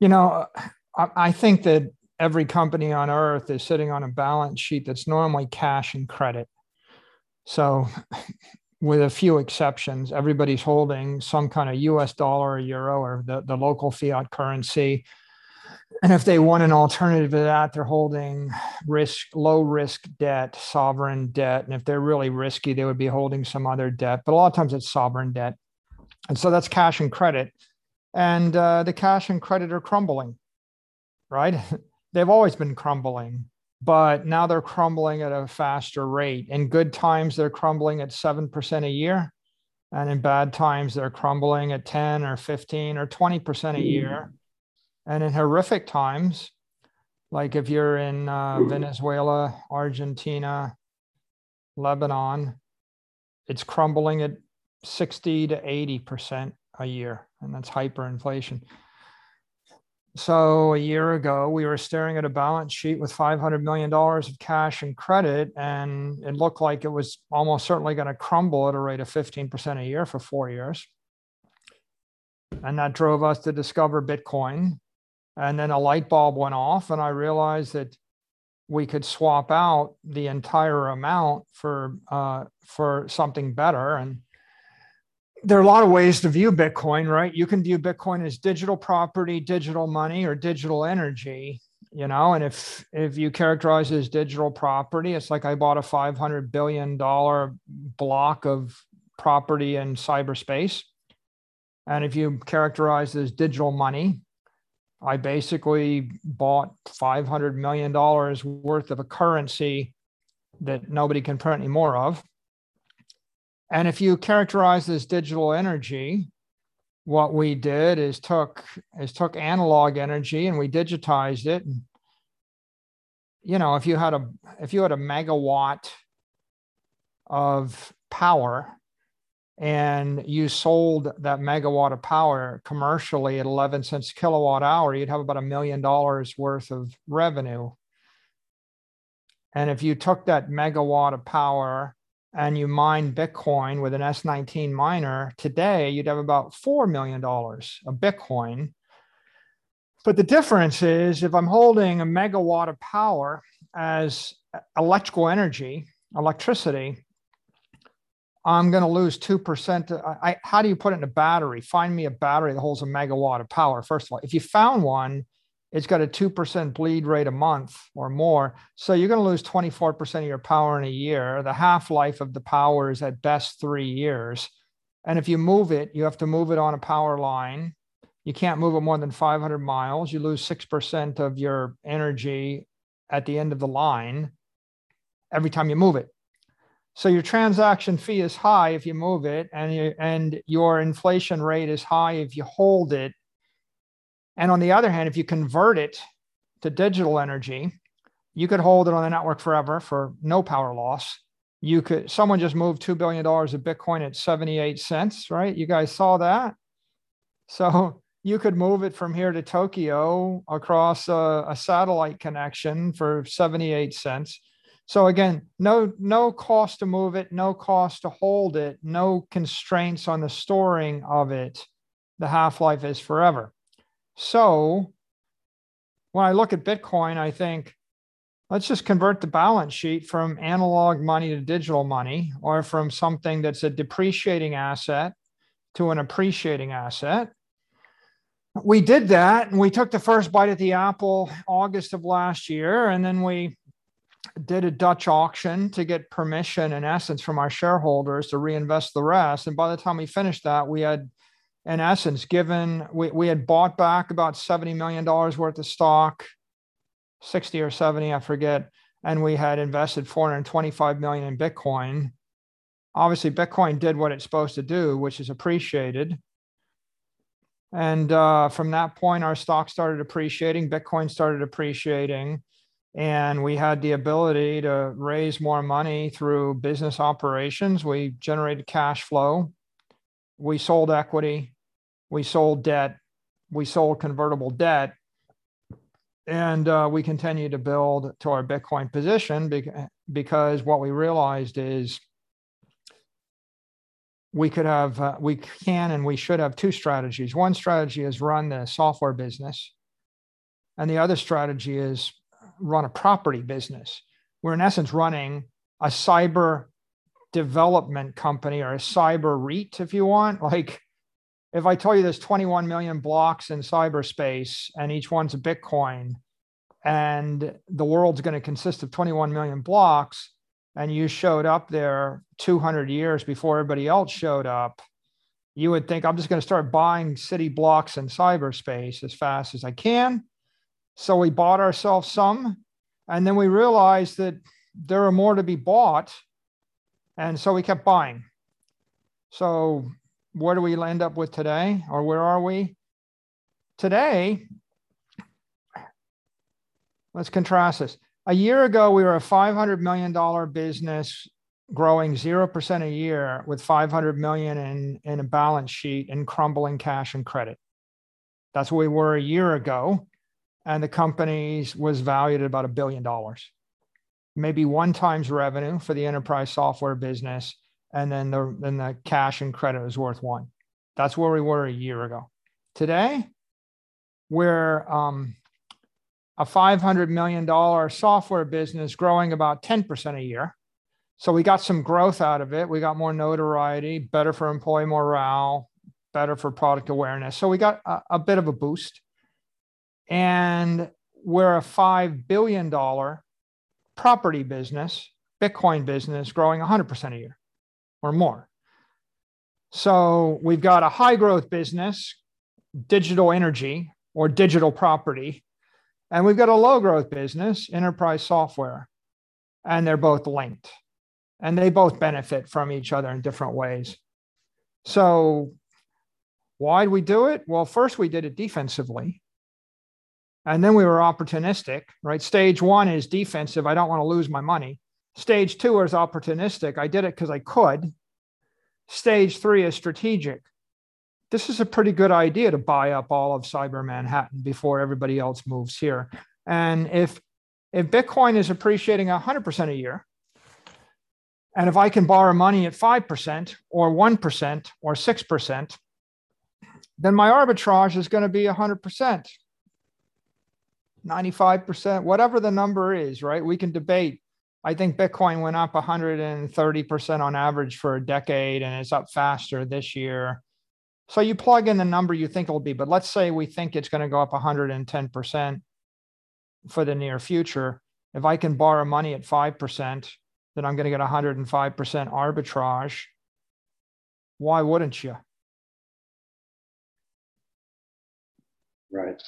You know, I, think that every company on earth is sitting on a balance sheet that's normally cash and credit. So, with a few exceptions, everybody's holding some kind of US dollar or euro or the, the local fiat currency. And if they want an alternative to that, they're holding risk, low risk debt, sovereign debt. And if they're really risky, they would be holding some other debt. But a lot of times it's sovereign debt. And so that's cash and credit. And uh, the cash and credit are crumbling, right? They've always been crumbling but now they're crumbling at a faster rate. In good times, they're crumbling at 7% a year. And in bad times, they're crumbling at 10 or 15 or 20% a year. And in horrific times, like if you're in uh, Venezuela, Argentina, Lebanon, it's crumbling at 60 to 80% a year. And that's hyperinflation. So a year ago, we were staring at a balance sheet with $500 million of cash and credit, and it looked like it was almost certainly going to crumble at a rate of 15% a year for four years. And that drove us to discover Bitcoin. And then a light bulb went off, and I realized that we could swap out the entire amount for uh, for something better. And there are a lot of ways to view Bitcoin, right? You can view Bitcoin as digital property, digital money, or digital energy. You know, and if if you characterize it as digital property, it's like I bought a five hundred billion dollar block of property in cyberspace. And if you characterize it as digital money, I basically bought five hundred million dollars worth of a currency that nobody can print any more of and if you characterize this digital energy, what we did is took is took analog energy and we digitized it. And, you know, if you had a if you had a megawatt of power and you sold that megawatt of power commercially at 11 cents kilowatt hour, you'd have about a million dollars worth of revenue. And if you took that megawatt of power and you mine Bitcoin with an S19 miner, today you'd have about $4 million of Bitcoin. But the difference is if I'm holding a megawatt of power as electrical energy, electricity, I'm going to lose 2%. I, how do you put it in a battery? Find me a battery that holds a megawatt of power. First of all, if you found one, it's got a 2% bleed rate a month or more. So you're going to lose 24% of your power in a year. The half life of the power is at best three years. And if you move it, you have to move it on a power line. You can't move it more than 500 miles. You lose 6% of your energy at the end of the line every time you move it. So your transaction fee is high if you move it, and, you, and your inflation rate is high if you hold it and on the other hand, if you convert it to digital energy, you could hold it on the network forever for no power loss. You could, someone just moved $2 billion of Bitcoin at 78 cents, right? You guys saw that. So you could move it from here to Tokyo across a, a satellite connection for 78 cents. So again, no no cost to move it, no cost to hold it, no constraints on the storing of it. The half life is forever. So when I look at Bitcoin, I think, let's just convert the balance sheet from analog money to digital money or from something that's a depreciating asset to an appreciating asset. We did that and we took the first bite at the apple August of last year. And then we did a Dutch auction to get permission, in essence, from our shareholders to reinvest the rest. And by the time we finished that, we had in essence, given we, we had bought back about $70 million worth of stock, 60 or 70, I forget, and we had invested 425 million in Bitcoin. Obviously, Bitcoin did what it's supposed to do, which is appreciated. And uh, from that point, our stock started appreciating, Bitcoin started appreciating, and we had the ability to raise more money through business operations. We generated cash flow. We sold equity we sold debt, we sold convertible debt, and uh, we continue to build to our Bitcoin position because what we realized is we could have, uh, we can and we should have two strategies. One strategy is run the software business And the other strategy is run a property business. We're in essence running a cyber development company or a cyber REIT, if you want. Like if I tell you there's 21 million blocks in cyberspace and each one's a Bitcoin, and the world's going to consist of 21 million blocks, and you showed up there 200 years before everybody else showed up, you would think I'm just going to start buying city blocks in cyberspace as fast as I can. So we bought ourselves some, and then we realized that there are more to be bought. And so we kept buying. So where do we end up with today, or where are we? Today, let's contrast this. A year ago, we were a $500 million business growing 0% a year with 500 million in, in a balance sheet and crumbling cash and credit. That's where we were a year ago. And the company was valued at about a billion dollars. Maybe one times revenue for the enterprise software business. And then the, then the cash and credit is worth one. That's where we were a year ago. Today, we're um, a $500 million software business growing about 10% a year so we got some growth out of it. We got more notoriety, better for employee morale, better for product awareness. So we got a, a bit of a boost. And we're a $5 billion property business, Bitcoin business, growing 100% a year or more. So we've got a high growth business, digital energy or digital property, and we've got a low growth business, enterprise software, and they're both linked and they both benefit from each other in different ways. So, why did we do it? Well, first we did it defensively. And then we were opportunistic, right? Stage one is defensive. I don't want to lose my money. Stage two is opportunistic. I did it because I could. Stage three is strategic. This is a pretty good idea to buy up all of Cyber Manhattan before everybody else moves here. And if if Bitcoin is appreciating 100% a year, and if I can borrow money at 5% or 1% or 6%, then my arbitrage is going to be 100%, 95%, whatever the number is, right? We can debate. I think Bitcoin went up 130% on average for a decade and it's up faster this year. So you plug in the number you think it'll be, but let's say we think it's going to go up 110% for the near future. If I can borrow money at 5%, then I'm going to get 105% arbitrage. Why wouldn't you? Right.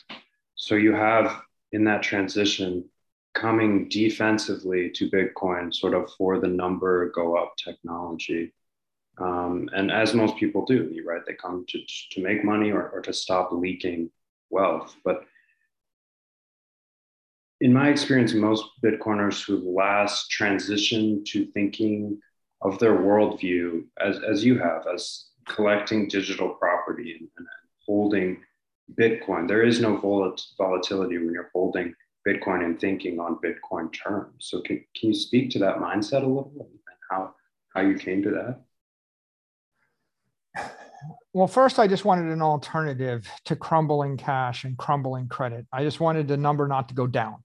So you have in that transition coming defensively to Bitcoin, sort of for the number go up technology. Um, and as most people do, right, they come to, to make money or, or to stop leaking wealth. But in my experience, most Bitcoiners who last transition to thinking of their worldview as, as you have, as collecting digital property and, and holding Bitcoin, there is no volatility when you're holding Bitcoin and thinking on Bitcoin terms. So can, can you speak to that mindset a little and how, how you came to that? Well, first, I just wanted an alternative to crumbling cash and crumbling credit. I just wanted the number not to go down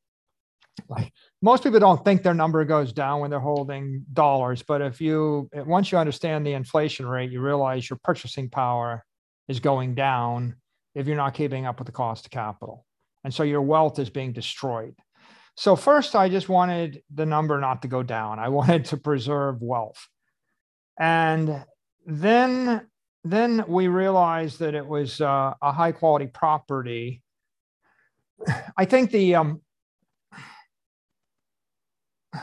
like most people don't think their number goes down when they're holding dollars but if you once you understand the inflation rate you realize your purchasing power is going down if you're not keeping up with the cost of capital and so your wealth is being destroyed. So first i just wanted the number not to go down. I wanted to preserve wealth. And then then we realized that it was uh, a high quality property. I think the um,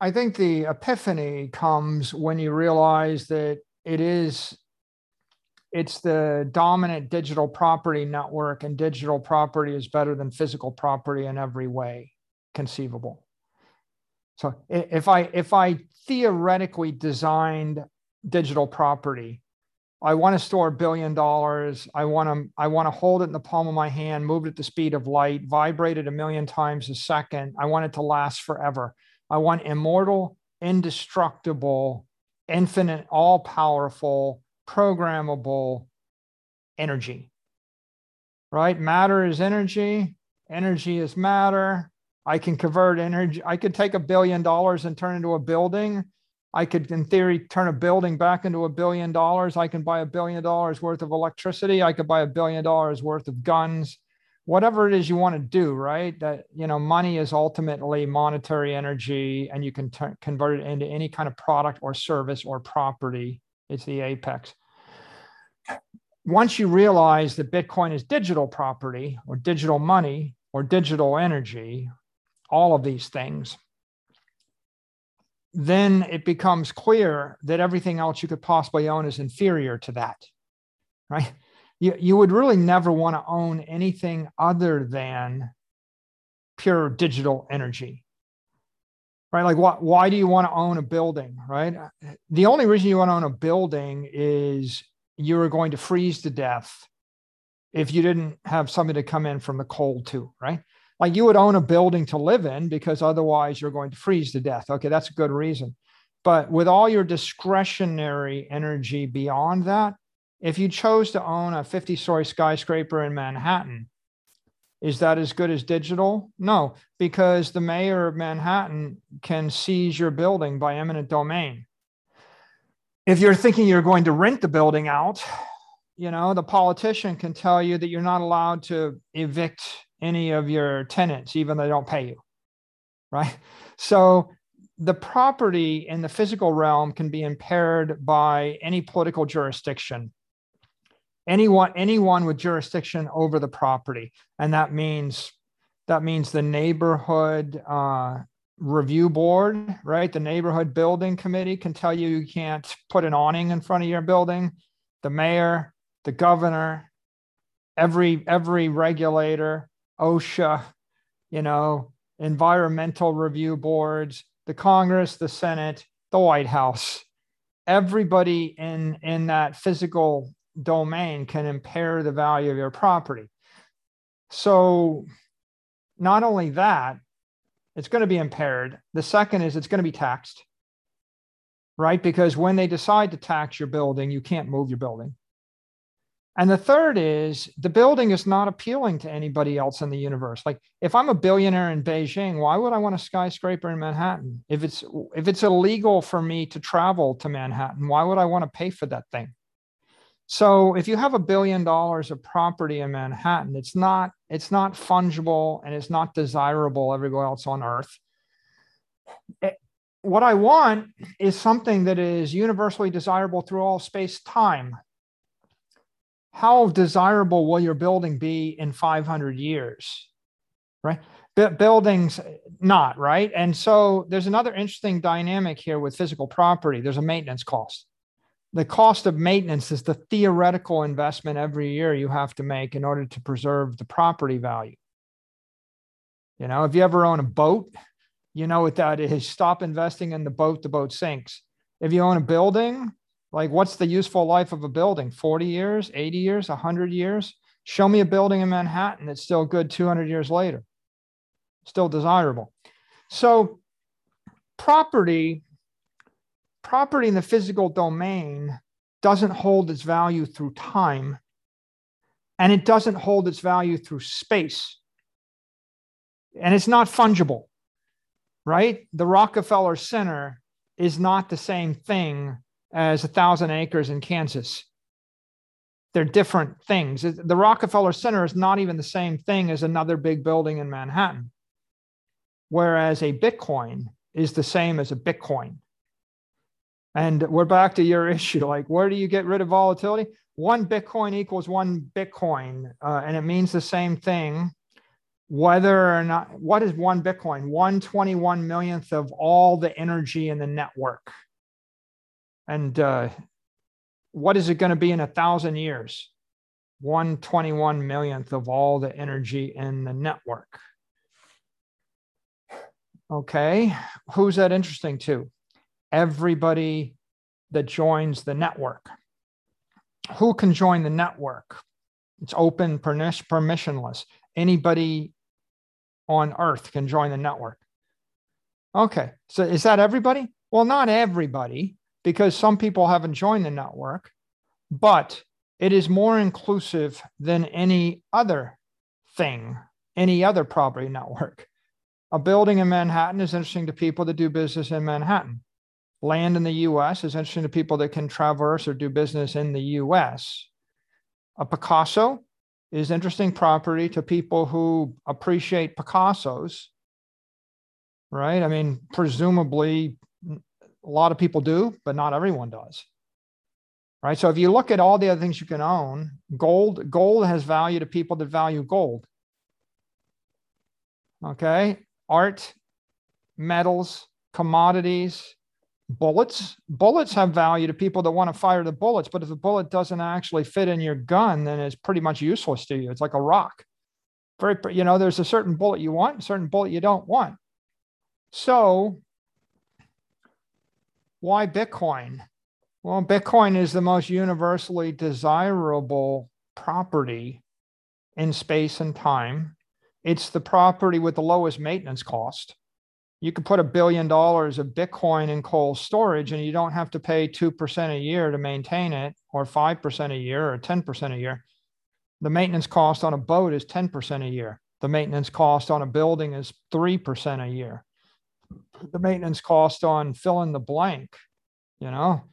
I think the epiphany comes when you realize that it is it's the dominant digital property network and digital property is better than physical property in every way conceivable. So if i if i theoretically designed digital property i want to store a billion dollars i want to i want to hold it in the palm of my hand move it at the speed of light vibrate it a million times a second i want it to last forever. I want immortal, indestructible, infinite, all powerful, programmable energy. Right? Matter is energy, energy is matter. I can convert energy. I could take a billion dollars and turn into a building. I could, in theory, turn a building back into a billion dollars. I can buy a billion dollars worth of electricity. I could buy a billion dollars worth of guns whatever it is you want to do right that you know money is ultimately monetary energy and you can t- convert it into any kind of product or service or property it's the apex once you realize that bitcoin is digital property or digital money or digital energy all of these things then it becomes clear that everything else you could possibly own is inferior to that right? You, you would really never want to own anything other than pure digital energy right? Like why, why do you want to own a building right? The only reason you want to own a building is you were going to freeze to death if you didn't have something to come in from the cold too right like you would own a building to live in because otherwise you're going to freeze to death okay that's a good reason but with all your discretionary energy beyond that if you chose to own a 50 story skyscraper in Manhattan, is that as good as digital? No, because the mayor of Manhattan can seize your building by eminent domain. If you're thinking you're going to rent the building out, you know, the politician can tell you that you're not allowed to evict any of your tenants, even though they don't pay you. Right. So the property in the physical realm can be impaired by any political jurisdiction anyone anyone with jurisdiction over the property and that means that means the neighborhood uh, review board right? The neighborhood building committee can tell you you can't put an awning in front of your building. The mayor the governor every every regulator osha you know environmental review boards the congress the senate the white house. Everybody in in that physical domain can impair the value of your property. So, not only that, it's going to be impaired. The second is it's going to be taxed, right? Because when they decide to tax your building, you can't move your building. And the third is the building is not appealing to anybody else in the universe. Like if I'm a billionaire in Beijing, why would I want a skyscraper in Manhattan? If it's if it's illegal for me to travel to Manhattan, why would I want to pay for that thing? So if you have a billion dollars of property in Manhattan, it's not it's not fungible and it's not desirable everywhere else on earth. It, eh, what I want is something that is universally desirable through all space time. How desirable will your building be in 500 years? Right? B- buildings, not, right? And so there's another interesting dynamic here with physical property. There's a maintenance cost the cost of maintenance is the theoretical investment every year you have to make in order to preserve the property value. You know, if you ever own a boat, you know what that is. Stop investing in the boat, the boat sinks. If you own a building, like what's the useful life of a building? 40 years, 80 years, 100 years? Show me a building in Manhattan that's still good 200 years later, still desirable. So, property property in the physical domain doesn't hold its value through time and it doesn't hold its value through space. And it's not fungible, right? The Rockefeller Center is not the same thing as a thousand acres in Kansas. They're different things. The Rockefeller Center is not even the same thing as another big building in Manhattan, whereas a Bitcoin is the same as a Bitcoin. And we're back to your issue. Like, where do you get rid of volatility? One Bitcoin equals one Bitcoin, uh, and it means the same thing. Whether or not, what is one Bitcoin? 121 millionth of all the energy in the network. And uh, what is it going to be in a thousand years? 121 millionth of all the energy in the network. Okay, who's that interesting to? Everybody that joins the network. Who can join the network? It's open, permissionless. Anybody on earth can join the network. Okay, so is that everybody? Well, not everybody, because some people haven't joined the network, but it is more inclusive than any other thing any other property network. A building in Manhattan is interesting to people that do business in Manhattan. Land in the US is interesting to people that can traverse or do business in the US. A Picasso is interesting property to people who appreciate Picassos, right? I mean, presumably a lot of people do, but not everyone does. Right. So if you look at all the other things you can own, gold, gold has value to people that value gold. Okay. Art, metals, commodities, bullets. Bullets have value to people that want to fire the bullets, but if the bullet doesn't actually fit in your gun, then it's pretty much useless to you. It's like a rock. Very, you know, there's a certain bullet you want, a certain bullet you don't want. So, why Bitcoin? Well, Bitcoin is the most universally desirable property in space and time. It's the property with the lowest maintenance cost you could put a billion dollars of Bitcoin in cold storage and you don't have to pay 2% a year to maintain it, or 5% a year, or 10% a year. The maintenance cost on a boat is 10% a year. The maintenance cost on a building is 3% a year. The maintenance cost on fill in the blank, you know,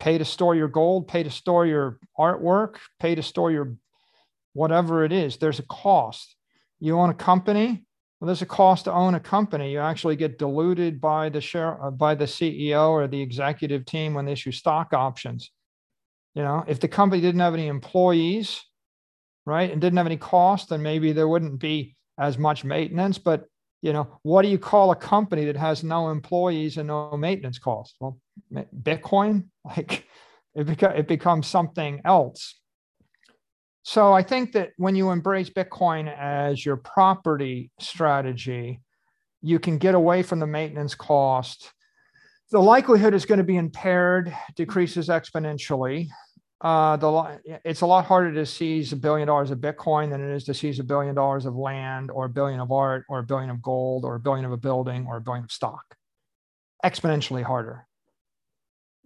pay to store your gold, pay to store your artwork, pay to store your whatever it is. There's a cost. You own a company, well, there's a cost to own a company. You actually get diluted by the share uh, by the CEO or the executive team when they issue stock options. You know, if the company didn't have any employees, right, and didn't have any cost, then maybe there wouldn't be as much maintenance. But you know, what do you call a company that has no employees and no maintenance costs? Well, Bitcoin, like it, beca- it becomes something else. So I think that when you embrace Bitcoin as your property strategy, you can get away from the maintenance cost. The likelihood is going to be impaired decreases exponentially. Uh, the it's a lot harder to seize a billion dollars of Bitcoin than it is to seize a billion dollars of land or a billion of art or a billion of gold or a billion of a building or a billion of stock. Exponentially harder.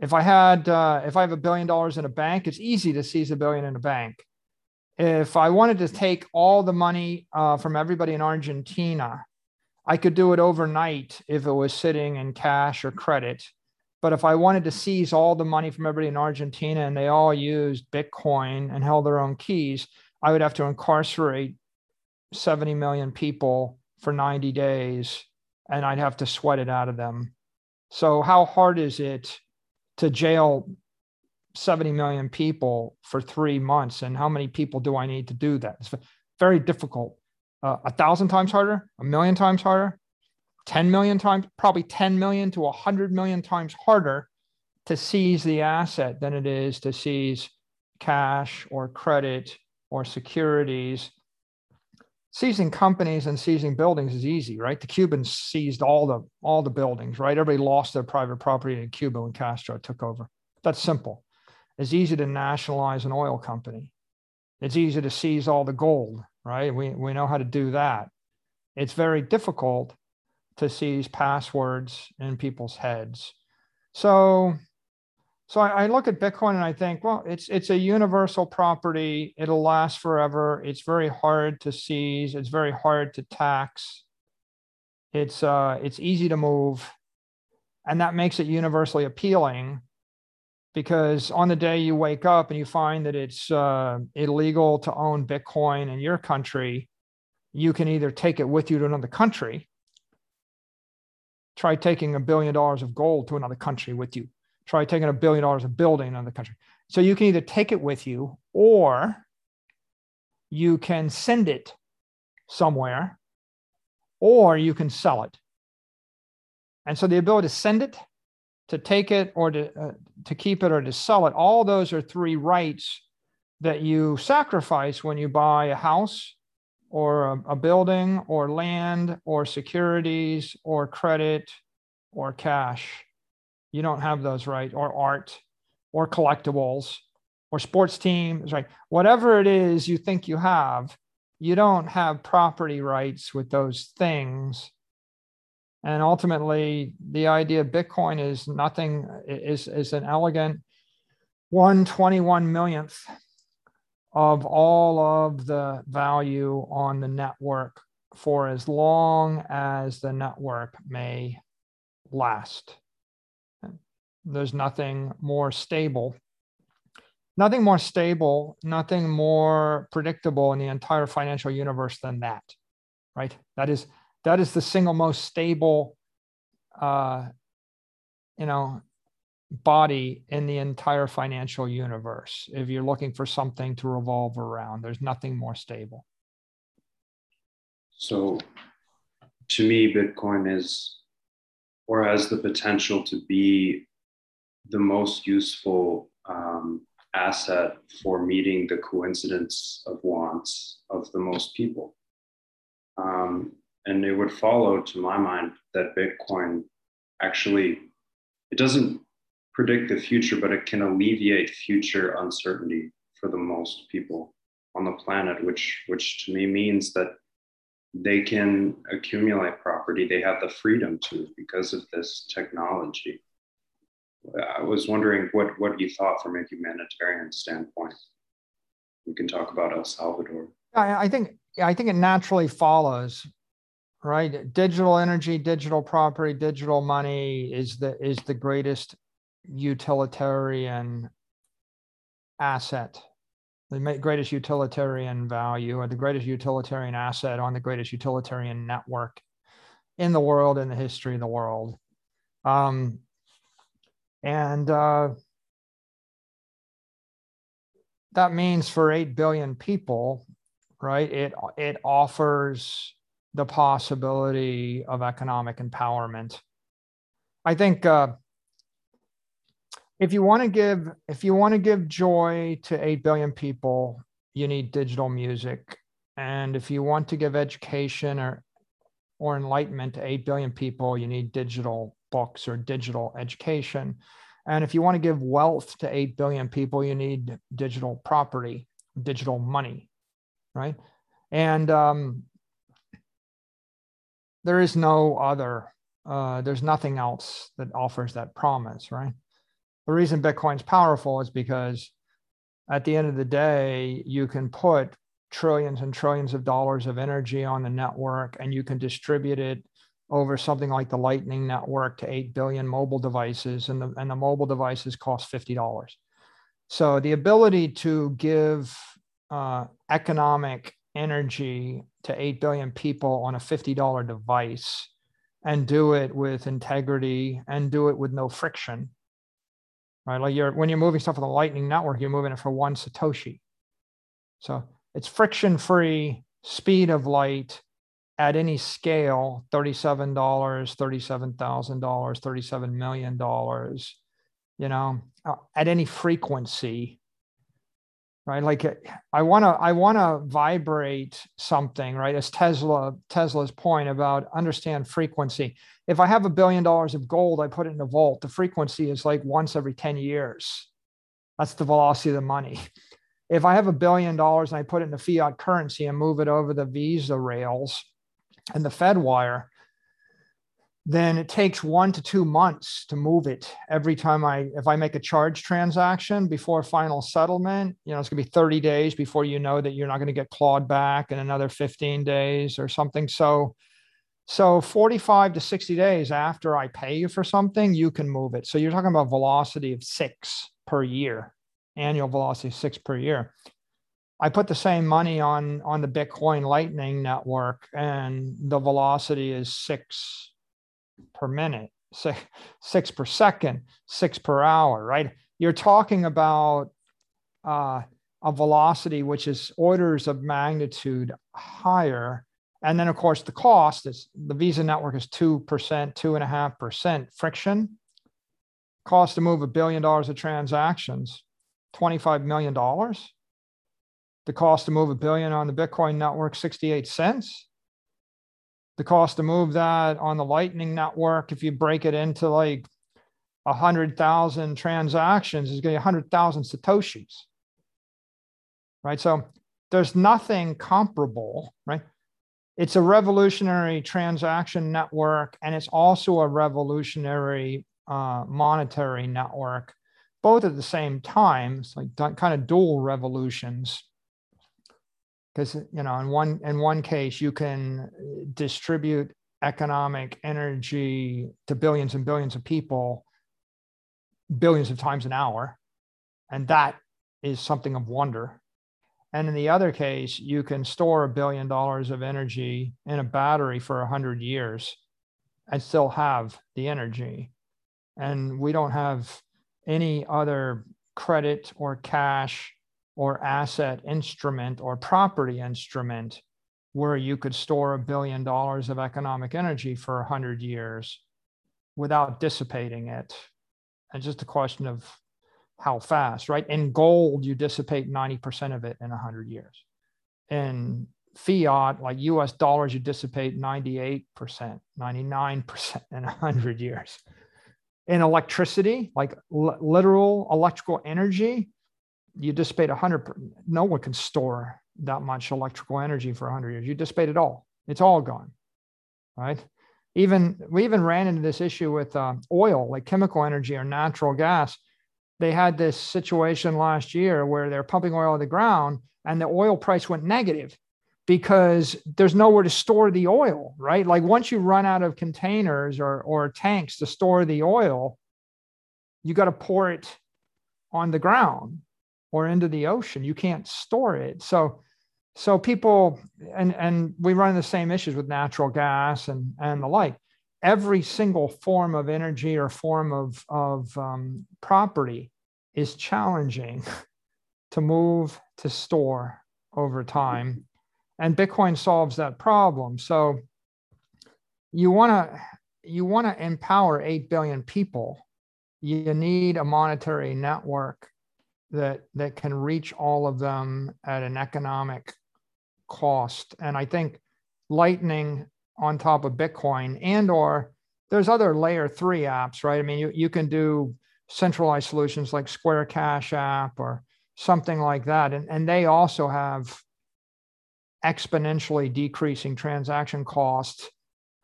If I had, uh, if I have a billion dollars in a bank, it's easy to seize a billion in a bank if I wanted to take all the money uh, from everybody in Argentina, I could do it overnight if it was sitting in cash or credit. But if I wanted to seize all the money from everybody in Argentina and they all used Bitcoin and held their own keys, I would have to incarcerate 70 million people for 90 days and I'd have to sweat it out of them. So, how hard is it to jail 70 million people for three months. And how many people do I need to do that? It's very difficult. Uh, a thousand times harder, a million times harder, 10 million times, probably 10 million to 100 million times harder to seize the asset than it is to seize cash or credit or securities. Seizing companies and seizing buildings is easy, right? The Cubans seized all the all the buildings, right? Everybody lost their private property in Cuba when Castro took over. That's simple. It's easy to nationalize an oil company. It's easy to seize all the gold, right? We, we know how to do that. It's very difficult to seize passwords in people's heads. So, so I, I look at Bitcoin and I think, well, it's it's a universal property. It'll last forever. It's very hard to seize. It's very hard to tax. It's uh, it's easy to move, and that makes it universally appealing because on the day you wake up and you find that it's uh, illegal to own Bitcoin in your country, you can either take it with you to another country. Try taking a billion dollars of gold to another country with you. Try taking a billion dollars of building in another country. So you can either take it with you or you can send it somewhere or you can sell it. And so the ability to send it to take it or to, uh, to keep it or to sell it. All those are three rights that you sacrifice when you buy a house or a, a building or land or securities or credit or cash. You don't have those rights or art or collectibles or sports teams, right? Whatever it is you think you have, you don't have property rights with those things and ultimately, the idea of Bitcoin is nothing, is, is an elegant 121 millionth of all of the value on the network for as long as the network may last. There's nothing more stable, nothing more stable, nothing more predictable in the entire financial universe than that, right? That is that is the single most stable, uh, you know, body in the entire financial universe. If you're looking for something to revolve around, there's nothing more stable. So, to me, Bitcoin is or has the potential to be the most useful um, asset for meeting the coincidence of wants of the most people. Um, and it would follow, to my mind, that Bitcoin actually it doesn't predict the future, but it can alleviate future uncertainty for the most people on the planet, which which to me means that they can accumulate property. They have the freedom to because of this technology. I was wondering what, what you thought from a humanitarian standpoint. We can talk about El Salvador. I, I think I think it naturally follows, right? Digital energy, digital property, digital money is the is the greatest utilitarian asset the greatest utilitarian value or the greatest utilitarian asset on the greatest utilitarian network in the world in the history of the world um, and uh, that means for 8 billion people right it it offers the possibility of economic empowerment. I think uh, if you want to give if you want to give joy to 8 billion people you need digital music. And if you want to give education or or enlightenment to 8 billion people you need digital books or digital education. And if you want to give wealth to 8 billion people you need digital property digital money right? And um, there is no other uh, there's nothing else that offers that promise right the reason Bitcoin's powerful is because at the end of the day, you can put trillions and trillions of dollars of energy on the network and you can distribute it over something like the Lightning Network to 8 billion mobile devices, and the, and the mobile devices cost $50. So the ability to give uh, economic energy to 8 billion people on a $50 device and do it with integrity and do it with no friction right? Like you're when you're moving stuff on the Lightning Network, you're moving it for one satoshi. So it's friction free, speed of light at any scale $37, $37,000, $37 million, you know, uh, at any frequency right? Like i want to i want to vibrate something right? As tesla tesla's point about understand frequency. If i have a billion dollars of gold i put it in a vault the frequency is like once every 10 years. That's the velocity of the money. If i have a billion dollars and i put it in a fiat currency and move it over the visa rails and the fed wire then it takes one to two months to move it every time I, if I make a charge transaction before final settlement, you know, it's gonna be 30 days before you know that you're not gonna get clawed back in another 15 days or something. So, so 45 to 60 days after I pay you for something, you can move it. So you're talking about velocity of six per year, annual velocity six per year. I put the same money on on the Bitcoin Lightning network, and the velocity is six per minute, six, six per second, six per hour, right? You're talking about uh, a velocity which is orders of magnitude higher. And then, of course, the cost is the Visa network is 2%, 2.5% friction. Cost to move a billion dollars of transactions, $25 million. The cost to move a billion on the Bitcoin network, 68 cents the cost to move that on the Lightning Network, if you break it into like a hundred thousand transactions, is going to be a hundred thousand satoshis, right? So there's nothing comparable, right? It's a revolutionary transaction network, and it's also a revolutionary uh, monetary network, both at the same time. It's like kind of dual revolutions. Because you know in one in one case you can uh, distribute economic energy to billions and billions of people billions of times an hour and that is something of wonder. And in the other case you can store a billion dollars of energy in a battery for 100 years and still have the energy. And we don't have any other credit or cash or asset instrument or property instrument where you could store a billion dollars of economic energy for 100 years without dissipating it. It's just a question of how fast, right? In gold, you dissipate 90% of it in 100 years. In fiat, like US dollars, you dissipate 98%, 99% in 100 years. In electricity, like l- literal electrical energy, you dissipate 100 no one can store that much electrical energy for 100 years. You dissipate it all. It's all gone right? Even we even ran into this issue with uh, oil like chemical energy or natural gas. They had this situation last year where they're pumping oil in the ground and the oil price went negative because there's nowhere to store the oil right? Like once you run out of containers or, or tanks to store the oil you got to pour it on the ground or into the ocean. You can't store it. So so people and and we run the same issues with natural gas and and the like. Every single form of energy or form of of um, property is challenging to move to store over time, and Bitcoin solves that problem. So you want to you want to empower 8 billion people you need a monetary network that that can reach all of them at an economic cost. And i think lightning on top of bitcoin and or there's other layer 3 apps right? I mean you, you can do centralized solutions like square cash app or something like that. And, and they also have exponentially decreasing transaction costs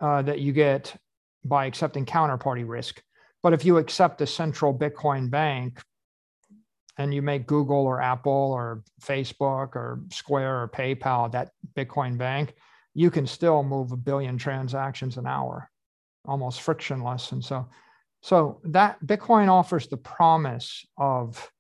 uh, that you get by accepting counterparty risk. But if you accept a central bitcoin bank and you make Google or Apple or Facebook or Square or PayPal that Bitcoin bank, you can still move a billion transactions an hour, almost frictionless. And so, so that Bitcoin offers the promise of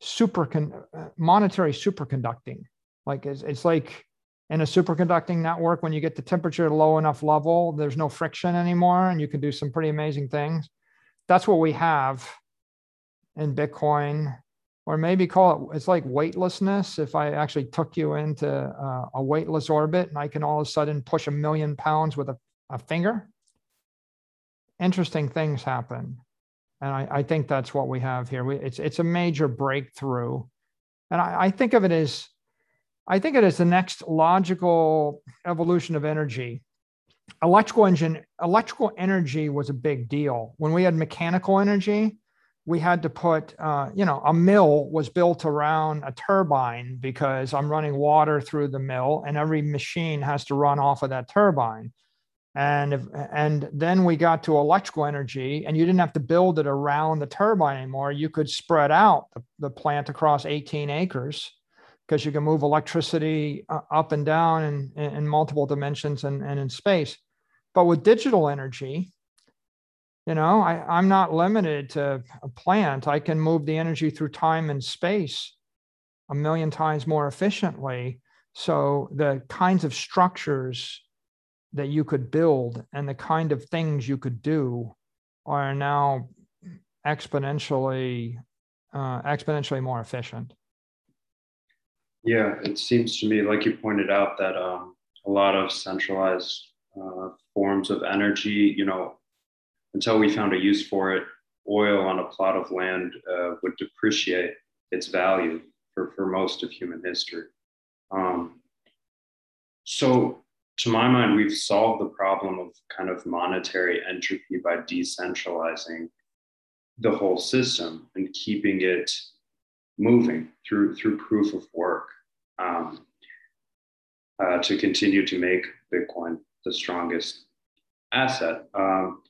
super uh, monetary superconducting. Like it's, it's like in a superconducting network, when you get the temperature low enough level, there's no friction anymore, and you can do some pretty amazing things. That's what we have in Bitcoin or maybe call it it's like weightlessness. If i actually took you into uh, a weightless orbit and i can all of a sudden push a million pounds with a, a finger? Interesting things happen. And I, I, think that's what we have here. We, it's, it's a major breakthrough. And I, I think of it as i think it is the next logical evolution of energy. Electrical engine electrical energy was a big deal. When we had mechanical energy we had to put, uh, you know, a mill was built around a turbine because I'm running water through the mill and every machine has to run off of that turbine. And, if, and then we got to electrical energy and you didn't have to build it around the turbine anymore. You could spread out the, the plant across 18 acres because you can move electricity uh, up and down in, in multiple dimensions and, and in space. But with digital energy, you know I, i'm not limited to a plant. I can move the energy through time and space a million times more efficiently. So the kinds of structures that you could build and the kind of things you could do are now exponentially uh, exponentially more efficient. Yeah it seems to me like you pointed out that um, a lot of centralized uh, forms of energy you know until we found a use for it, oil on a plot of land uh, would depreciate its value for, for most of human history. Um, so, to my mind, we've solved the problem of kind of monetary entropy by decentralizing the whole system and keeping it moving through through proof of work um, uh, to continue to make Bitcoin the strongest asset. Um,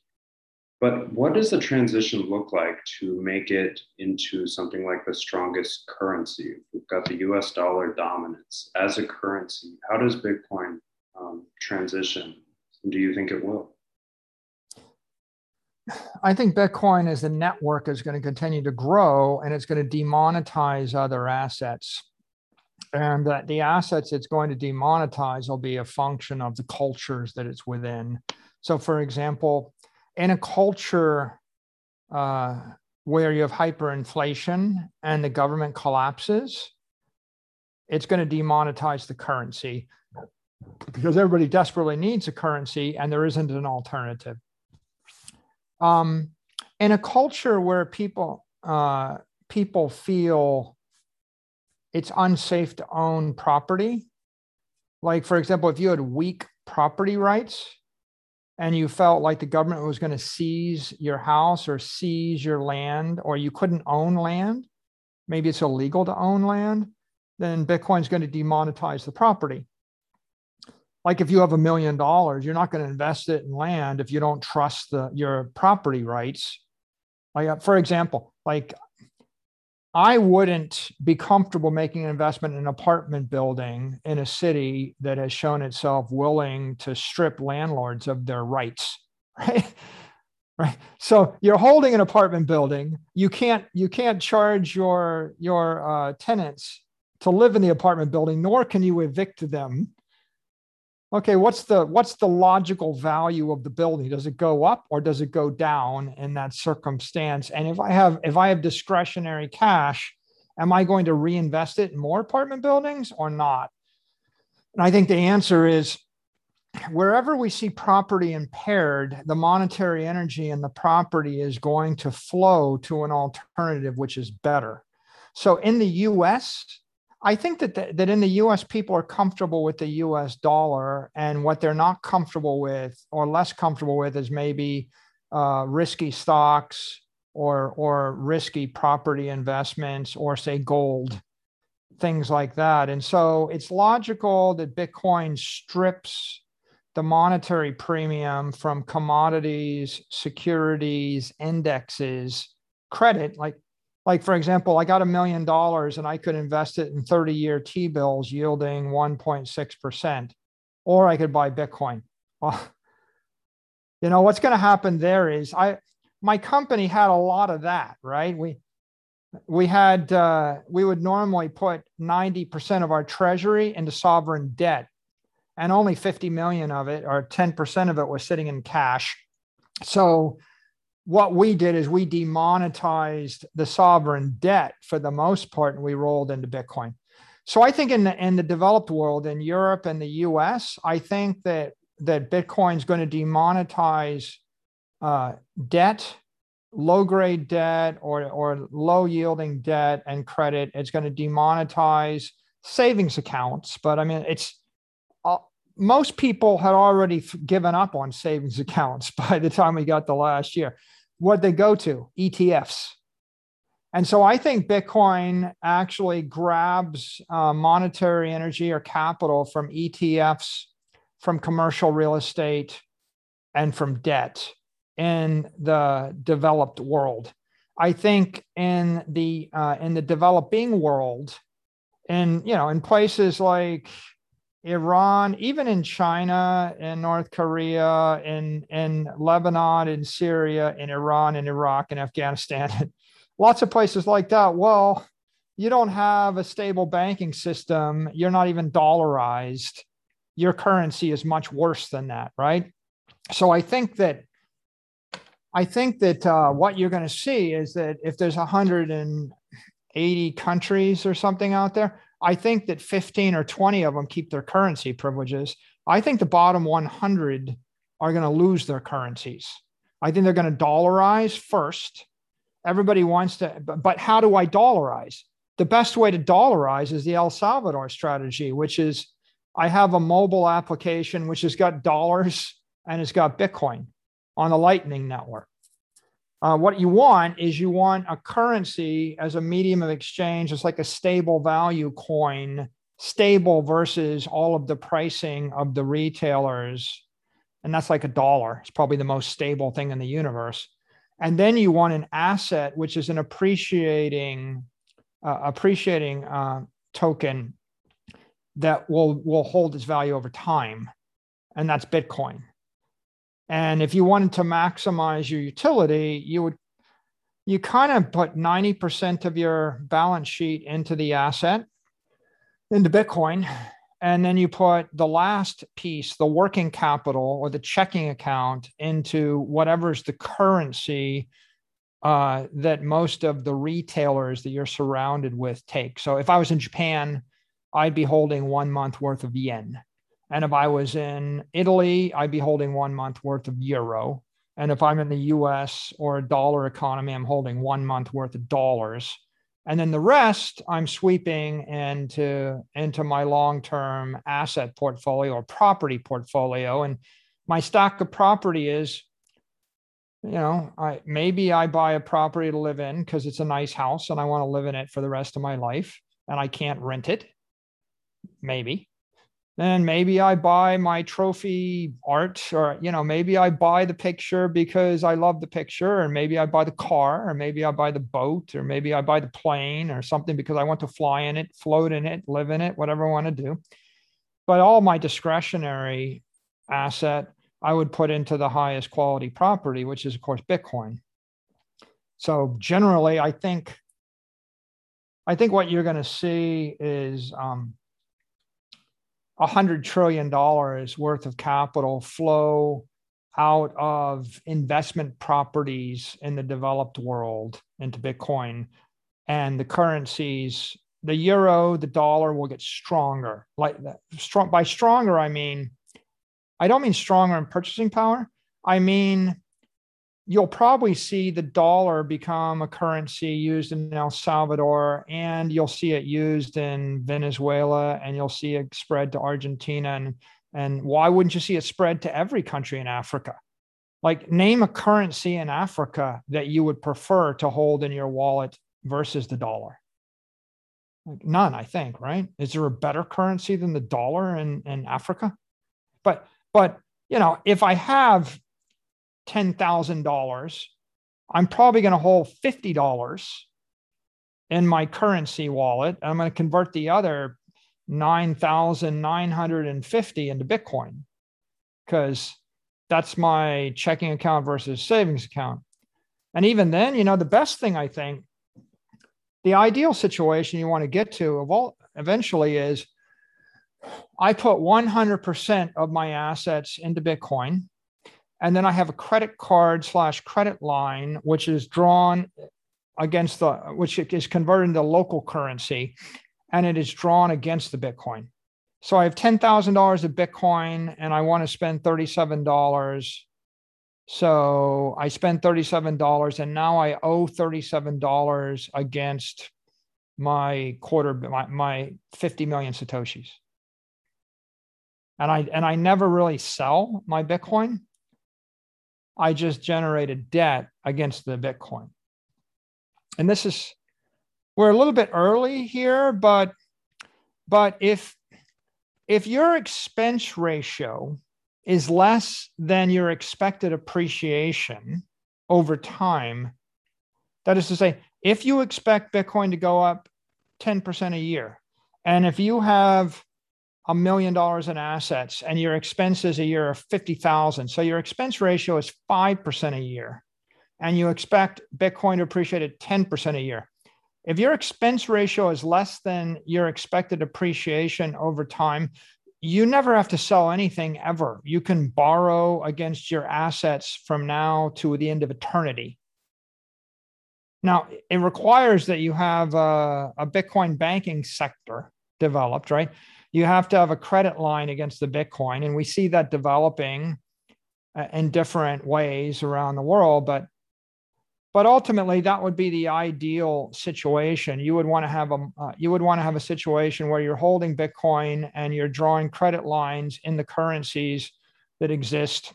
but what does the transition look like to make it into something like the strongest currency? We've got the US dollar dominance as a currency. How does Bitcoin um, transition? Do you think it will? I think Bitcoin as a network is going to continue to grow and it's going to demonetize other assets. And that the assets it's going to demonetize will be a function of the cultures that it's within. So, for example, in a culture uh, where you have hyperinflation and the government collapses, it's going to demonetize the currency because everybody desperately needs a currency and there isn't an alternative. Um, in a culture where people uh, people feel it's unsafe to own property, like for example, if you had weak property rights and you felt like the government was going to seize your house or seize your land, or you couldn't own land, maybe it's illegal to own land, then Bitcoin's going to demonetize the property like if you have a million dollars, you're not going to invest it in land if you don't trust the your property rights. Like uh, for example, like I wouldn't be comfortable making an investment in an apartment building in a city that has shown itself willing to strip landlords of their rights, right? Right. So you're holding an apartment building. You can't you can't charge your your uh, tenants to live in the apartment building, nor can you evict them okay what's the what's the logical value of the building? Does it go up or does it go down in that circumstance? And if i have if i have discretionary cash am i going to reinvest it in more apartment buildings or not? And i think the answer is wherever we see property impaired the monetary energy in the property is going to flow to an alternative which is better. So in the us I think that that in the U.S. people are comfortable with the U.S. dollar, and what they're not comfortable with or less comfortable with is maybe uh, risky stocks or or risky property investments or say gold, things like that. And so it's logical that Bitcoin strips the monetary premium from commodities, securities, indexes, credit like like for example i got a million dollars and i could invest it in 30 year t-bills yielding 1.6% or i could buy bitcoin. Well you know what's going to happen there is i my company had a lot of that right? We we had uh, we would normally put 90% of our treasury into sovereign debt and only 50 million of it or 10% of it was sitting in cash. So what we did is we demonetized the sovereign debt for the most part, and we rolled into Bitcoin. So I think in the in the developed world, in Europe and the U.S., I think that that Bitcoin is going to demonetize uh, debt, low grade debt, or or low yielding debt and credit. It's going to demonetize savings accounts, but I mean it's uh, most people had already given up on savings accounts by the time we got the last year what they go to ETFs. And so I think Bitcoin actually grabs uh, monetary energy or capital from ETFs, from commercial real estate, and from debt in the developed world. I think in the uh, in the developing world, in you know in places like Iran, even in China, in North Korea, in, in Lebanon, in Syria, in Iran, in Iraq, in Afghanistan, lots of places like that. Well, you don't have a stable banking system. You're not even dollarized. Your currency is much worse than that, right? So I think that I think that uh, what you're going to see is that if there's 180 countries or something out there, I think that 15 or 20 of them keep their currency privileges. I think the bottom 100 are going to lose their currencies. I think they're going to dollarize first. Everybody wants to, but how do I dollarize? The best way to dollarize is the El Salvador strategy, which is I have a mobile application which has got dollars and it's got Bitcoin on the Lightning Network. Uh, what you want is you want a currency as a medium of exchange. It's like a stable value coin, stable versus all of the pricing of the retailers and that's like a dollar. It's probably the most stable thing in the universe. And then you want an asset which is an appreciating uh, appreciating uh, token that will will hold its value over time, and that's Bitcoin. And if you wanted to maximize your utility, you would you kind of put 90% of your balance sheet into the asset, into Bitcoin, and then you put the last piece, the working capital or the checking account, into whatever's the currency uh, that most of the retailers that you're surrounded with take. So if I was in Japan, I'd be holding one month worth of yen. And if I was in Italy, I'd be holding one month worth of euro. And if I'm in the US or a dollar economy, I'm holding one month worth of dollars. And then the rest I'm sweeping into, into my long term asset portfolio or property portfolio. And my stock of property is, you know, I maybe I buy a property to live in because it's a nice house and I want to live in it for the rest of my life and I can't rent it. Maybe and maybe I buy my trophy art, or you know, maybe I buy the picture because I love the picture, and maybe I buy the car, or maybe I buy the boat, or maybe I buy the plane or something because I want to fly in it, float in it, live in it, whatever I want to do. But all my discretionary asset I would put into the highest quality property, which is of course Bitcoin. So generally, I think I think what you're going to see is um, $100 trillion worth of capital flow out of investment properties in the developed world into Bitcoin. And the currencies, the euro, the dollar will get stronger. Like. Strong, by stronger, I mean, I don't mean stronger in purchasing power. I mean, you'll probably see the dollar become a currency used in El Salvador, and you'll see it used in Venezuela, and you'll see it spread to Argentina. And, and why wouldn't you see it spread to every country in Africa? Like, name a currency in Africa that you would prefer to hold in your wallet versus the dollar. Like none, I think, right? Is there a better currency than the dollar in, in Africa? But, but, you know, if I have $10,000, I'm probably going to hold $50 in my currency wallet. I'm going to convert the other 9,950 into Bitcoin because that's my checking account versus savings account. And even then, you know, the best thing I think, the ideal situation you want to get to of all eventually is I put 100% of my assets into Bitcoin and then I have a credit card slash credit line, which is drawn against the, which is converted into local currency and it is drawn against the Bitcoin. So I have $10,000 of Bitcoin and I want to spend $37. So I spend $37 and now I owe $37 against my quarter, my, my 50 million Satoshis. And I, and I never really sell my Bitcoin. I just generated debt against the Bitcoin. And this is, we're a little bit early here, but but if if your expense ratio is less than your expected appreciation over time, that is to say, if you expect Bitcoin to go up 10% a year, and if you have a million dollars in assets and your expenses a year are 50,000. So your expense ratio is 5% a year and you expect Bitcoin to appreciate at 10% a year. If your expense ratio is less than your expected appreciation over time, you never have to sell anything ever. You can borrow against your assets from now to the end of eternity. Now, it requires that you have a, a Bitcoin banking sector developed, right? You have to have a credit line against the Bitcoin. And we see that developing uh, in different ways around the world. But but ultimately that would be the ideal situation you would want to have a uh, you would want to have a situation where you're holding bitcoin and you're drawing credit lines in the currencies that exist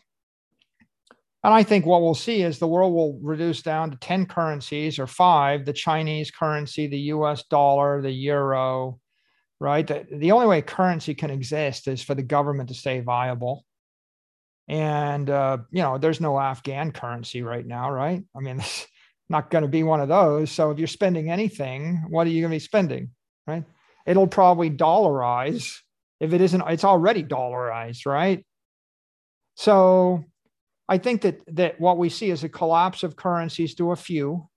and i think what we'll see is the world will reduce down to 10 currencies or 5 the chinese currency the us dollar the euro right? The, the only way currency can exist is for the government to stay viable. And, uh, you know, there's no Afghan currency right now, right? I mean, it's not going to be one of those. So if you're spending anything, what are you going to be spending, right? It'll probably dollarize. If it isn't, it's already dollarized, right? So I think that that what we see is a collapse of currencies to a few.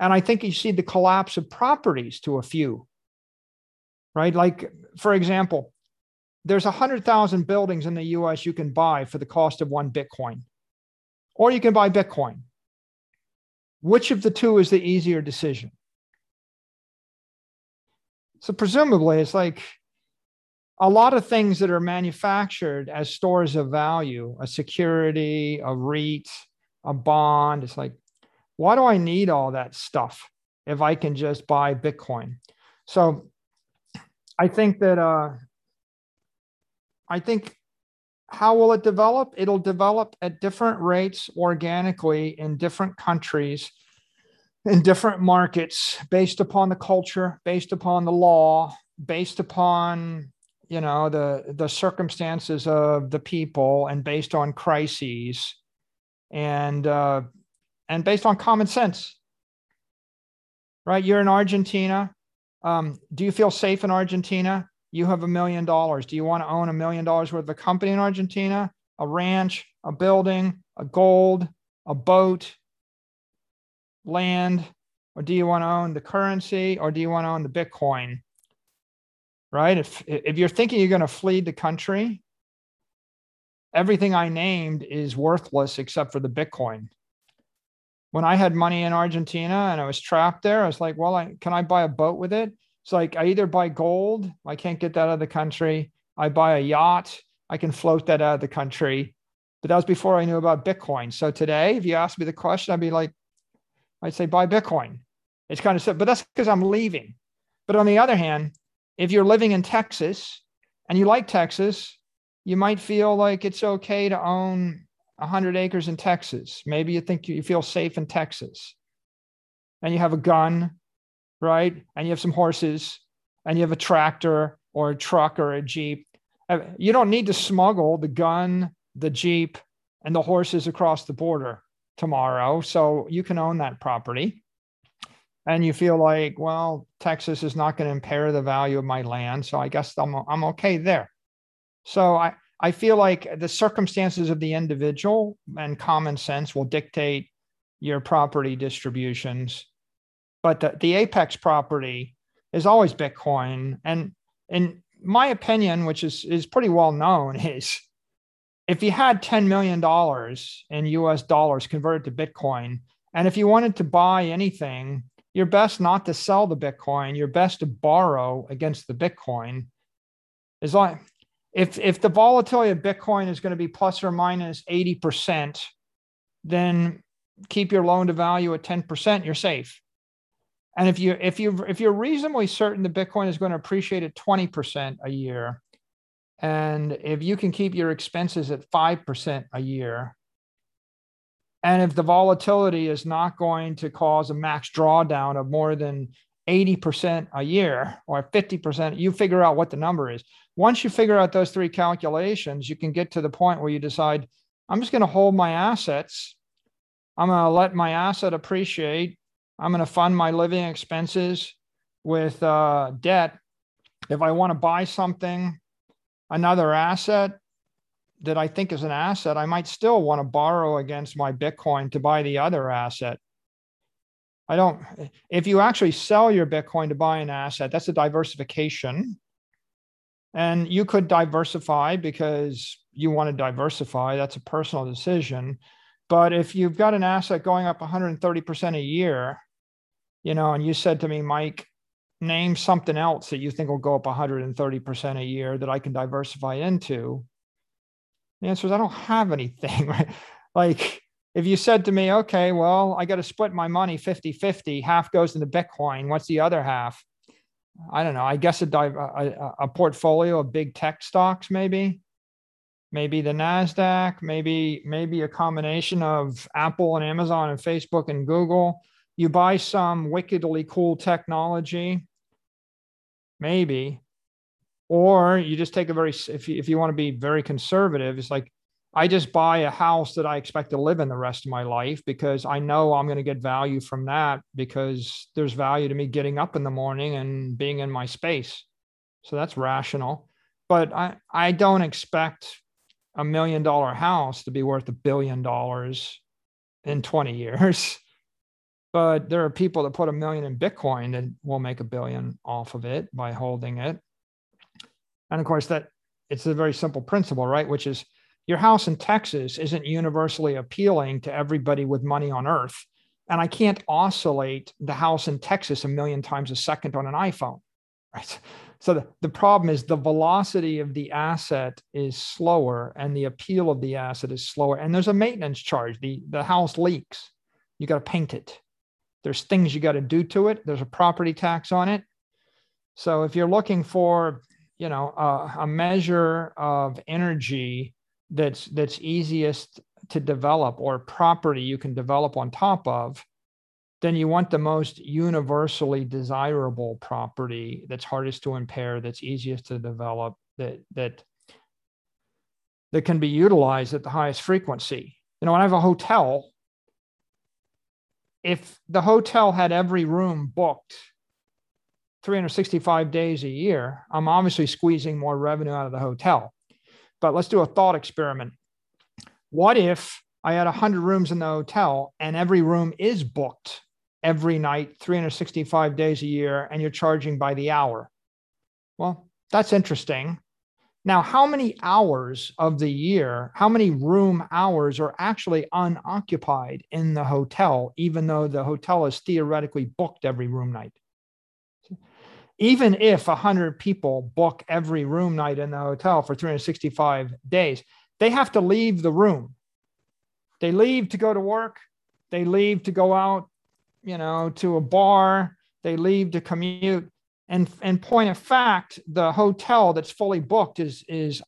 And I think you see the collapse of properties to a few. Right? Like, for example, there's 100,000 buildings in the US you can buy for the cost of one Bitcoin, or you can buy Bitcoin. Which of the two is the easier decision? So, presumably, it's like a lot of things that are manufactured as stores of value, a security, a REIT, a bond. It's like, why do I need all that stuff if I can just buy Bitcoin? So, I think that uh, I think how will it develop? It'll develop at different rates organically in different countries, in different markets, based upon the culture, based upon the law, based upon you know the the circumstances of the people, and based on crises, and uh, and based on common sense. Right? You're in Argentina. Um, do you feel safe in Argentina? you have a million dollars. Do you want to own a million dollars worth of a company in Argentina, a ranch, a building, a gold, a boat, land? Or do you want to own the currency or do you want to own the Bitcoin? Right? If, if you're thinking you're going to flee the country, everything I named is worthless except for the Bitcoin. When I had money in Argentina and I was trapped there, I was like, well, I, can I buy a boat with it? It's like I either buy gold, I can't get that out of the country. I buy a yacht, I can float that out of the country. But that was before I knew about Bitcoin. So today, if you ask me the question, I'd be like, I'd say buy Bitcoin. It's kind of simple, but that's because I'm leaving. But on the other hand, if you're living in Texas and you like Texas, you might feel like it's okay to own 100 acres in Texas. Maybe you think you feel safe in Texas and you have a gun right? And you have some horses and you have a tractor or a truck or a Jeep. Uh, you don't need to smuggle the gun, the Jeep, and the horses across the border tomorrow. So you can own that property. And you feel like, well, Texas is not going to impair the value of my land. So I guess I'm, I'm okay there. So I, I feel like the circumstances of the individual and common sense will dictate your property distributions but the, the apex property is always Bitcoin. And in my opinion, which is, is pretty well known, is if you had $10 million in US dollars converted to Bitcoin, and if you wanted to buy anything, you're best not to sell the Bitcoin. You're best to borrow against the Bitcoin. As long if if the volatility of Bitcoin is going to be plus or minus 80%, then keep your loan to value at 10%, you're safe. And if you if you if you're reasonably certain that Bitcoin is going to appreciate at 20% a year, and if you can keep your expenses at 5% a year, and if the volatility is not going to cause a max drawdown of more than 80% a year or 50%, you figure out what the number is. Once you figure out those three calculations, you can get to the point where you decide, I'm just going to hold my assets. I'm going to let my asset appreciate I'm going to fund my living expenses with uh, debt. If I want to buy something, another asset that I think is an asset, I might still want to borrow against my Bitcoin to buy the other asset. I don't, if you actually sell your Bitcoin to buy an asset, that's a diversification. And you could diversify because you want to diversify. That's a personal decision. But if you've got an asset going up 130% a year, you know, and you said to me, Mike, name something else that you think will go up 130% a year that I can diversify into. The answer is I don't have anything, right? Like if you said to me, okay, well, I got to split my money 50 50, half goes into Bitcoin. What's the other half? I don't know. I guess a, a, a portfolio of big tech stocks, maybe maybe the Nasdaq, maybe maybe a combination of Apple and Amazon and Facebook and Google. You buy some wickedly cool technology, maybe, or you just take a very if you, if you want to be very conservative, it's like I just buy a house that I expect to live in the rest of my life because I know I'm going to get value from that because there's value to me getting up in the morning and being in my space. So that's rational. But I, I don't expect a million dollar house to be worth a billion dollars in 20 years. But there are people that put a million in Bitcoin and will make a billion off of it by holding it. And of course, that it's a very simple principle, right? Which is your house in Texas isn't universally appealing to everybody with money on earth. And I can't oscillate the house in Texas a million times a second on an iPhone, right? So the, the problem is the velocity of the asset is slower and the appeal of the asset is slower. And there's a maintenance charge. The, the house leaks. You got to paint it. There's things you got to do to it. There's a property tax on it. So if you're looking for, you know, a, a measure of energy that's that's easiest to develop or property you can develop on top of, then you want the most universally desirable property that's hardest to impair, that's easiest to develop, that that that can be utilized at the highest frequency. You know, when I have a hotel, if the hotel had every room booked 365 days a year, I'm obviously squeezing more revenue out of the hotel. But let's do a thought experiment. What if I had 100 rooms in the hotel and every room is booked every night, 365 days a year, and you're charging by the hour? Well, that's interesting. Now, how many hours of the year, how many room hours are actually unoccupied in the hotel, even though the hotel is theoretically booked every room night? Even if 100 people book every room night in the hotel for 365 days, they have to leave the room. They leave to go to work, they leave to go out, you know, to a bar, they leave to commute. And in point of fact, the hotel that's fully booked is is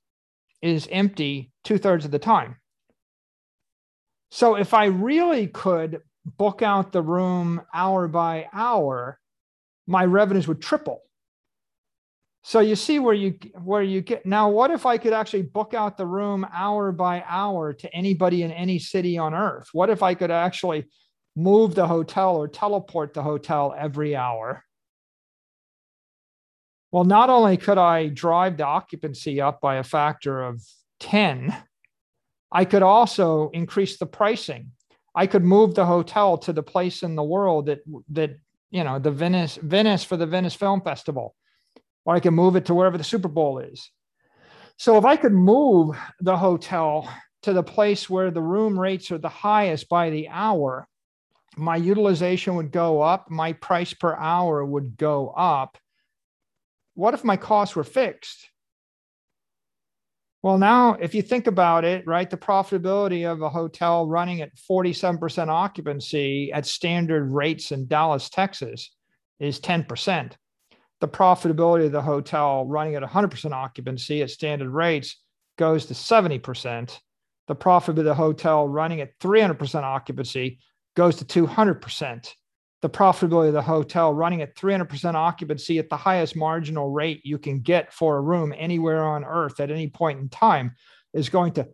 is empty two thirds of the time. So if I really could book out the room hour by hour, my revenues would triple. So you see where you where you get now what if I could actually book out the room hour by hour to anybody in any city on earth? What if I could actually move the hotel or teleport the hotel every hour? Well, not only could I drive the occupancy up by a factor of 10, I could also increase the pricing. I could move the hotel to the place in the world that that you know the Venice Venice for the Venice Film Festival, or I can move it to wherever the Super Bowl is. So if I could move the hotel to the place where the room rates are the highest by the hour, my utilization would go up, my price per hour would go up. What if my costs were fixed? Well, now, if you think about it, right, the profitability of a hotel running at 47% occupancy at standard rates in Dallas, Texas is 10%. The profitability of the hotel running at 100% occupancy at standard rates goes to 70%. The profit of the hotel running at 300% occupancy goes to 200% the profitability of the hotel running at 300% occupancy at the highest marginal rate you can get for a room anywhere on earth at any point in time is going to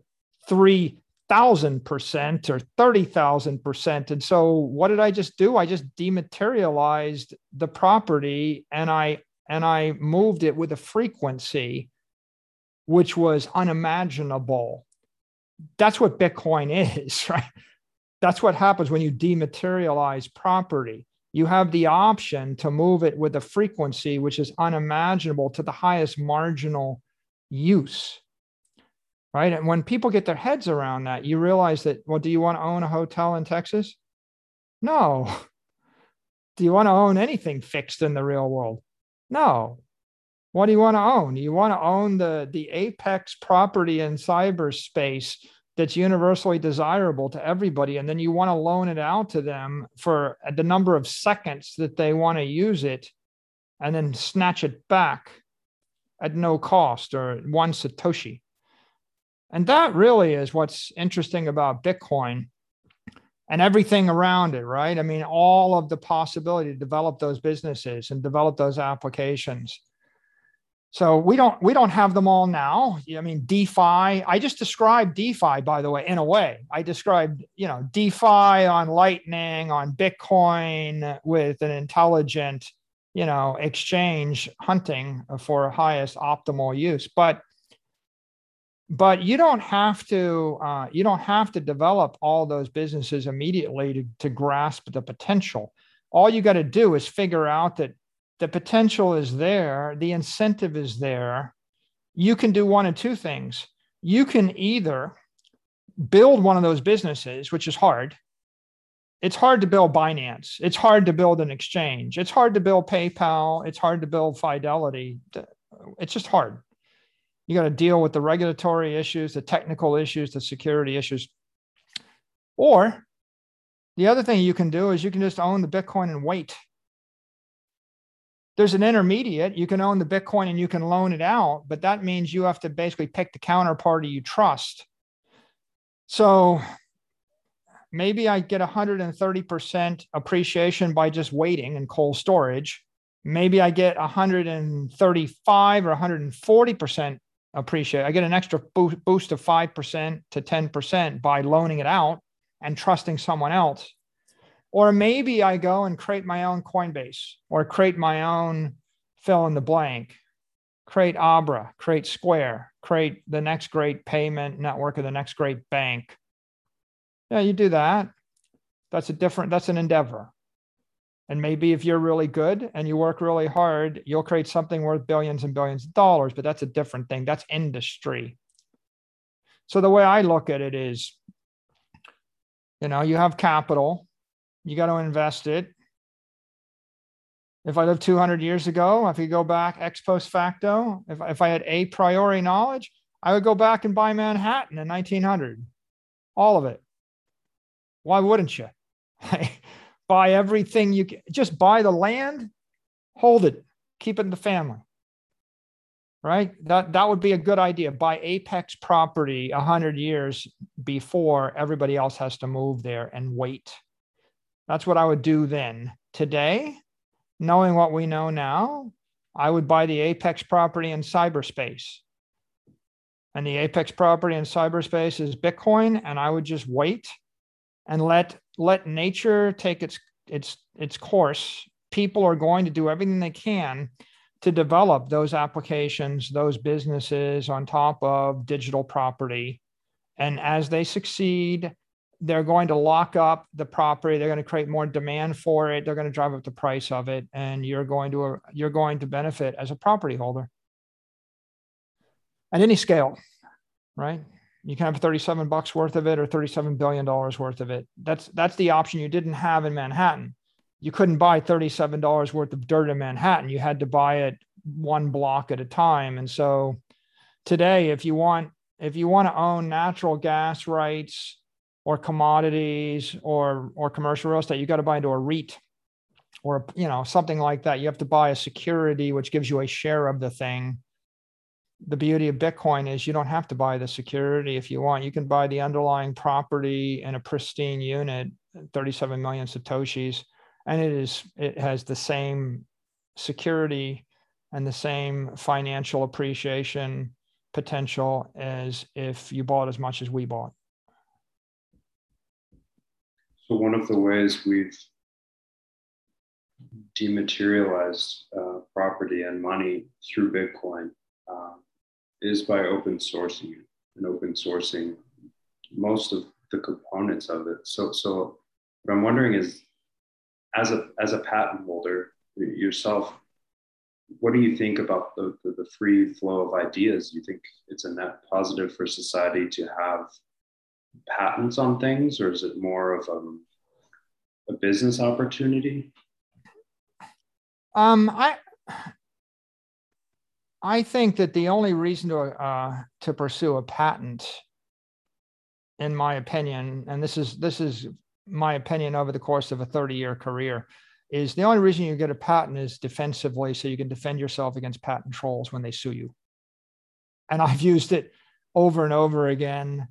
3000% or 30,000%. And so what did I just do? I just dematerialized the property and I and I moved it with a frequency which was unimaginable. That's what Bitcoin is, right? That's what happens when you dematerialize property. You have the option to move it with a frequency which is unimaginable to the highest marginal use. Right. And when people get their heads around that, you realize that, well, do you want to own a hotel in Texas? No. Do you want to own anything fixed in the real world? No. What do you want to own? You want to own the, the apex property in cyberspace that's universally desirable to everybody and then you want to loan it out to them for the number of seconds that they want to use it and then snatch it back at no cost or one satoshi. And that really is what's interesting about bitcoin and everything around it right? I mean all of the possibility to develop those businesses and develop those applications So we don't we don't have them all now. I mean, DeFi. I just described DeFi, by the way, in a way. I described, you know, DeFi on Lightning, on Bitcoin with an intelligent, you know, exchange hunting for highest optimal use. But but you don't have to uh, you don't have to develop all those businesses immediately to, to grasp the potential. All you got to do is figure out that the potential is there, the incentive is there. You can do one of two things. You can either build one of those businesses, which is hard. It's hard to build Binance. It's hard to build an exchange. It's hard to build PayPal. It's hard to build Fidelity. It's just hard. You got to deal with the regulatory issues, the technical issues, the security issues. Or the other thing you can do is you can just own the Bitcoin and wait there's an intermediate. You can own the Bitcoin and you can loan it out, but that means you have to basically pick the counterparty you trust. So maybe I get 130% appreciation by just waiting in cold storage. Maybe I get 135 or 140% appreciate. I get an extra boost of 5% to 10% by loaning it out and trusting someone else. Or maybe I go and create my own Coinbase or create my own fill in the blank, create Abra, create Square, create the next great payment network or the next great bank. Yeah, you do that. That's a different, that's an endeavor. And maybe if you're really good and you work really hard, you'll create something worth billions and billions of dollars, but that's a different thing. That's industry. So the way I look at it is, you know, you have capital, you got to invest it. If I lived 200 years ago, if you go back ex post facto, if, if I had a priori knowledge, I would go back and buy Manhattan in 1900, all of it. Why wouldn't you? buy everything you can, just buy the land, hold it, keep it in the family. Right? That, that would be a good idea. Buy apex property 100 years before everybody else has to move there and wait. That's what I would do then. Today, knowing what we know now, I would buy the Apex property in cyberspace. And the Apex property in cyberspace is Bitcoin. And I would just wait and let let nature take its its its course. People are going to do everything they can to develop those applications, those businesses on top of digital property. And as they succeed, they're going to lock up the property. They're going to create more demand for it. They're going to drive up the price of it and you're going to you're going to benefit as a property holder. At any scale right? You can have 37 bucks worth of it or 37 billion dollars worth of it. That's that's the option you didn't have in manhattan. You couldn't buy 37 dollars worth of dirt in manhattan. You had to buy it one block at a time. And so today if you want if you want to own natural gas rights or commodities or or commercial real estate, you got to buy into a REIT or you know something like that. You have to buy a security which gives you a share of the thing. The beauty of Bitcoin is you don't have to buy the security if you want. You can buy the underlying property in a pristine unit, 37 million satoshis, and it is it has the same security and the same financial appreciation potential as if you bought as much as we bought. One of the ways we've dematerialized uh, property and money through Bitcoin uh, is by open sourcing it and open sourcing most of the components of it. So, so what I'm wondering is, as a as a patent holder yourself, what do you think about the, the, the free flow of ideas? Do you think it's a net positive for society to have patents on things, or is it more of a, a business opportunity? Um, I I think that the only reason to uh, to pursue a patent, in my opinion, and this is this is my opinion over the course of a 30 year career, is the only reason you get a patent is defensively, so you can defend yourself against patent trolls when they sue you. And I've used it over and over again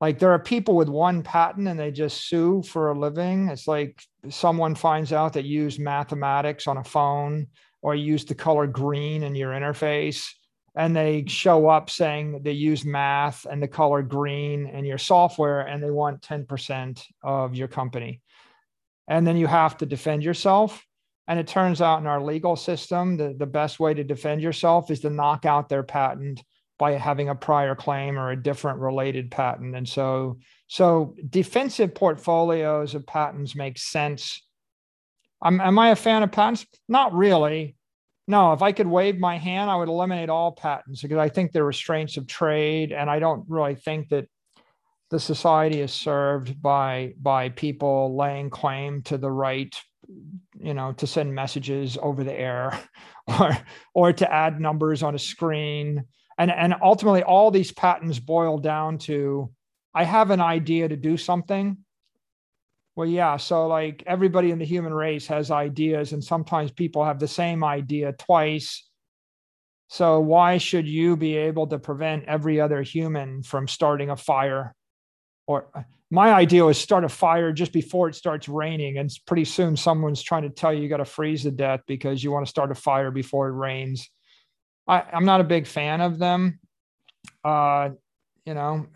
like there are people with one patent and they just sue for a living it's like someone finds out that you use mathematics on a phone or you use the color green in your interface and they show up saying they use math and the color green in your software and they want 10% of your company. And then you have to defend yourself. And it turns out in our legal system, the, the best way to defend yourself is to knock out their patent by having a prior claim or a different related patent. And so, so defensive portfolios of patents make sense. am am I a fan of patents? Not really. No, if I could wave my hand, I would eliminate all patents because I think they're restraints of trade. And I don't really think that the society is served by by people laying claim to the right you know to send messages over the air or or to add numbers on a screen and and ultimately all these patents boil down to i have an idea to do something. Well yeah so like everybody in the human race has ideas and sometimes people have the same idea twice. So why should you be able to prevent every other human from starting a fire? Or uh, my idea was start a fire just before it starts raining and pretty soon someone's trying to tell you you got to freeze to death because you want to start a fire before it rains I, i'm not a big fan of them uh, you know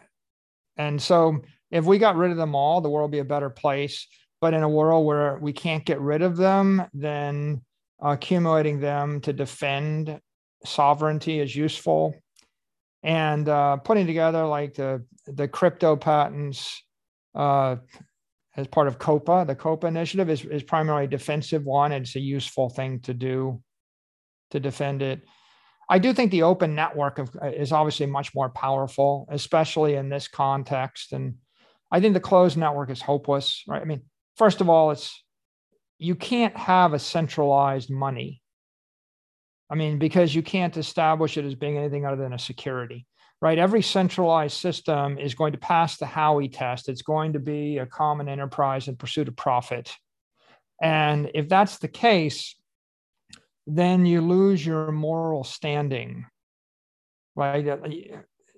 and so if we got rid of them all the world would be a better place but in a world where we can't get rid of them then accumulating them to defend sovereignty is useful and uh, putting together like the the crypto patents uh, as part of COPA. The COPA initiative is, is primarily defensive one. It's a useful thing to do to defend it. I do think the open network of, uh, is obviously much more powerful, especially in this context. And I think the closed network is hopeless, right? I mean, first of all, it's you can't have a centralized money. I mean, because you can't establish it as being anything other than a security right? Every centralized system is going to pass the Howey test. It's going to be a common enterprise in pursuit of profit. And if that's the case, then you lose your moral standing, right? Uh,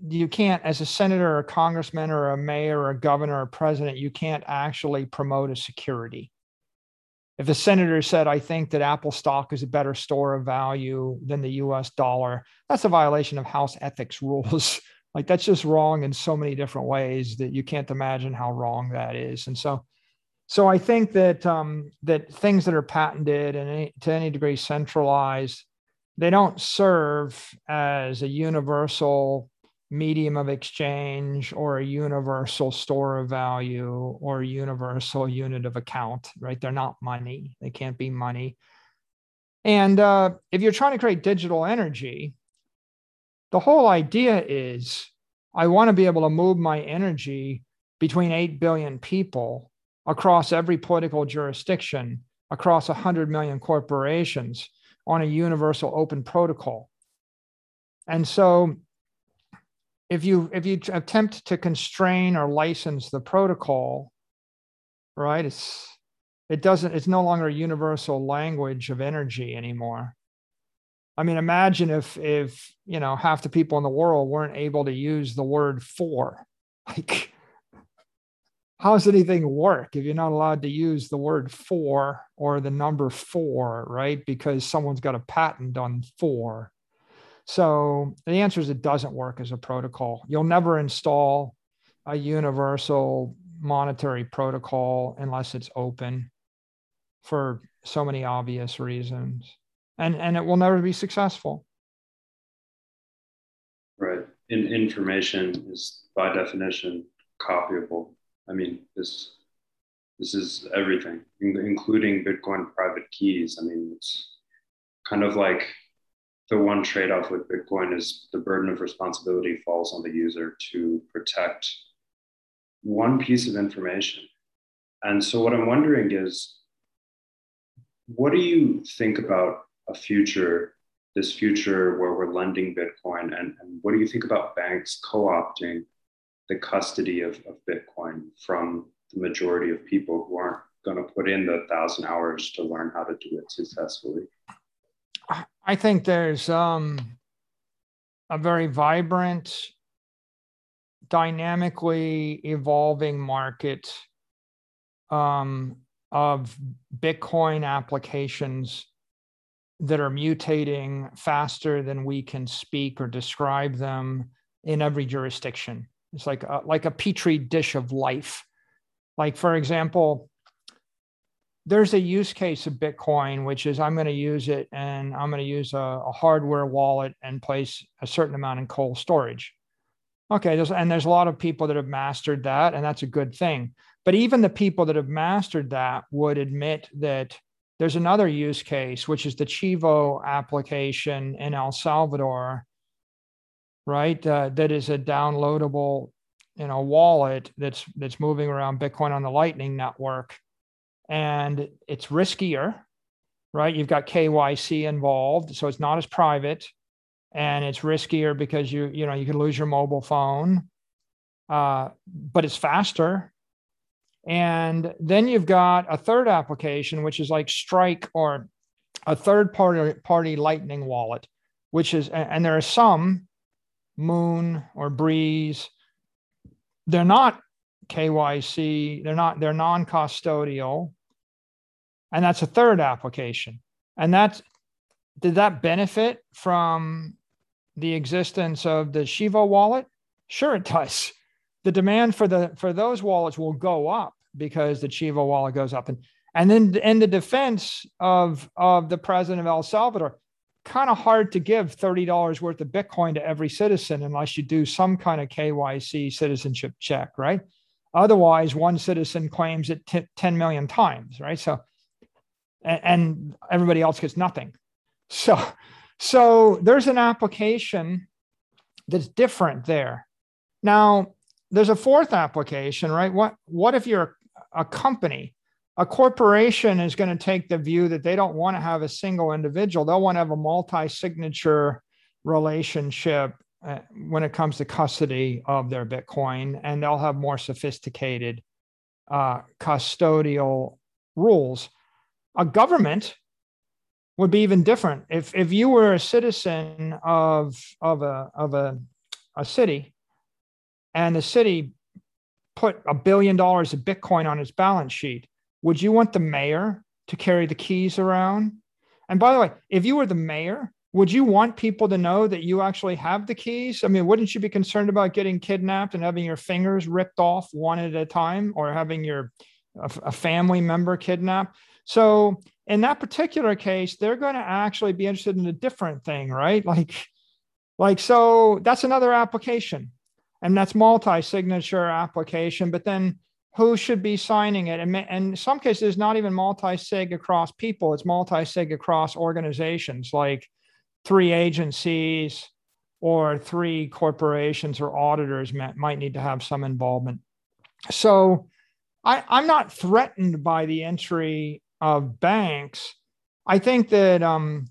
you can't, as a senator or a congressman or a mayor or a governor or president, you can't actually promote a security if a senator said, I think that Apple stock is a better store of value than the US dollar, that's a violation of House ethics rules. like that's just wrong in so many different ways that you can't imagine how wrong that is. And so, so I think that um, that things that are patented and any, to any degree centralized, they don't serve as a universal medium of exchange or a universal store of value or a universal unit of account, right? They're not money. They can't be money. And uh, if you're trying to create digital energy, the whole idea is I want to be able to move my energy between 8 billion people across every political jurisdiction, across 100 million corporations on a universal open protocol. And so if you if you attempt to constrain or license the protocol right it's it doesn't it's no longer a universal language of energy anymore i mean imagine if if you know half the people in the world weren't able to use the word for like how does anything work if you're not allowed to use the word for or the number four right because someone's got a patent on four so the answer is it doesn't work as a protocol. You'll never install a universal monetary protocol unless it's open for so many obvious reasons. And and it will never be successful. Right. In, information is by definition copyable. I mean, this this is everything, including Bitcoin private keys. I mean, it's kind of like the one trade off with Bitcoin is the burden of responsibility falls on the user to protect one piece of information. And so, what I'm wondering is, what do you think about a future, this future where we're lending Bitcoin? And, and what do you think about banks co opting the custody of, of Bitcoin from the majority of people who aren't going to put in the thousand hours to learn how to do it successfully? I think there's um, a very vibrant, dynamically evolving market um, of Bitcoin applications that are mutating faster than we can speak or describe them in every jurisdiction. It's like a, like a petri dish of life. Like for example, there's a use case of Bitcoin, which is I'm going to use it and I'm going to use a, a, hardware wallet and place a certain amount in cold storage. Okay, there's, and there's a lot of people that have mastered that, and that's a good thing. But even the people that have mastered that would admit that there's another use case, which is the Chivo application in El Salvador, right? Uh, that is a downloadable, you know, wallet that's that's moving around Bitcoin on the Lightning network and it's riskier, right? You've got KYC involved, so it's not as private, and it's riskier because you you know you can lose your mobile phone, uh, but it's faster. And then you've got a third application, which is like Strike or a third party party Lightning wallet, which is and there are some Muun or Breeze. They're not KYC. They're not, they're non-custodial. And that's a third application. And that's, did that benefit from the existence of the Chivo wallet? Sure, it does. The demand for the for those wallets will go up because the Chivo wallet goes up. And and then in the defense of of the president of El Salvador, kind of hard to give $30 worth of Bitcoin to every citizen unless you do some kind of KYC citizenship check, right? Otherwise, one citizen claims it t- 10 million times, right? So, and, and everybody else gets nothing. So, so there's an application that's different there. Now, there's a fourth application, right? What what if you're a company? A corporation is going to take the view that they don't want to have a single individual. They'll want to have a multi-signature relationship uh, when it comes to custody of their Bitcoin, and they'll have more sophisticated uh, custodial rules. A government would be even different. If if you were a citizen of of a of a, a city, and the city put a billion dollars of Bitcoin on its balance sheet, would you want the mayor to carry the keys around? And by the way, if you were the mayor, would you want people to know that you actually have the keys? I mean, wouldn't you be concerned about getting kidnapped and having your fingers ripped off one at a time or having your a, a family member kidnapped? So in that particular case, they're going to actually be interested in a different thing, right? Like, like so that's another application. And that's multi-signature application, but then who should be signing it? And, in some cases, it's not even multi-sig across people, it's multi-sig across organizations like three agencies or three corporations or auditors might need to have some involvement. So I, I'm not threatened by the entry of banks. I think that um,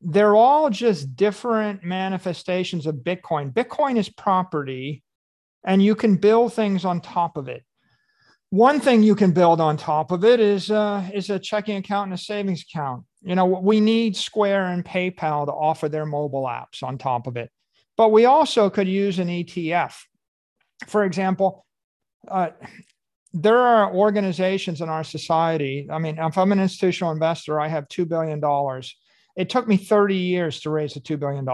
they're all just different manifestations of Bitcoin. Bitcoin is property, and you can build things on top of it. One thing you can build on top of it is uh, is a checking account and a savings account. You know, we need Square and PayPal to offer their mobile apps on top of it, but we also could use an ETF. For example, uh, there are organizations in our society. I mean, if I'm an institutional investor, I have $2 billion. It took me 30 years to raise the $2 billion.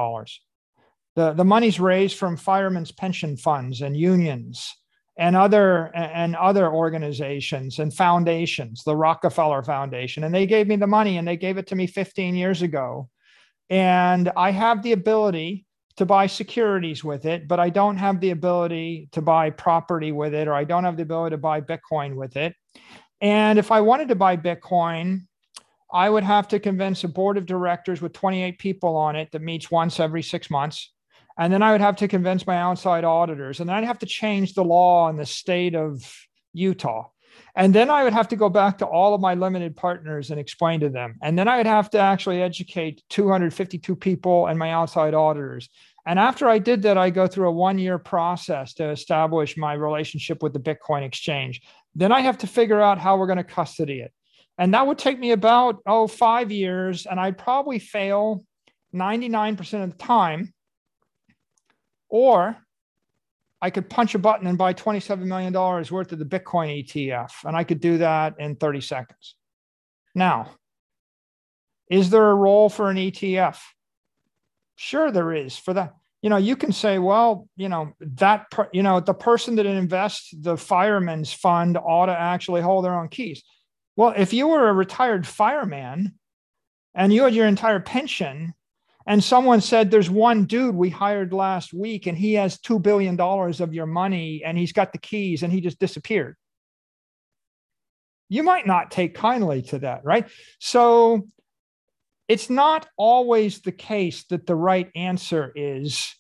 The, the money's raised from firemen's pension funds and unions and other and other organizations and foundations the rockefeller foundation. And they gave me the money and they gave it to me 15 years ago. And i have the ability to buy securities with it but i don't have the ability to buy property with it or i don't have the ability to buy bitcoin with it. And if i wanted to buy bitcoin i would have to convince a board of directors with 28 people on it that meets once every six months and then I would have to convince my outside auditors, and then I'd have to change the law in the state of Utah. And then I would have to go back to all of my limited partners and explain to them. And then I would have to actually educate 252 people and my outside auditors. And after I did that, I go through a one year process to establish my relationship with the Bitcoin exchange. Then I have to figure out how we're going to custody it. And that would take me about, oh, five years. And I'd probably fail 99% of the time or I could punch a button and buy $27 million worth of the Bitcoin ETF, and I could do that in 30 seconds. Now, Is there a role for an ETF? Sure, there is for that. You know, you can say, well, you know, that, per, you know, the person that invests the fireman's fund ought to actually hold their own keys. Well, if you were a retired fireman and you had your entire pension, and someone said, There's one dude we hired last week, and he has $2 billion of your money, and he's got the keys, and he just disappeared. You might not take kindly to that, right? So it's not always the case that the right answer is,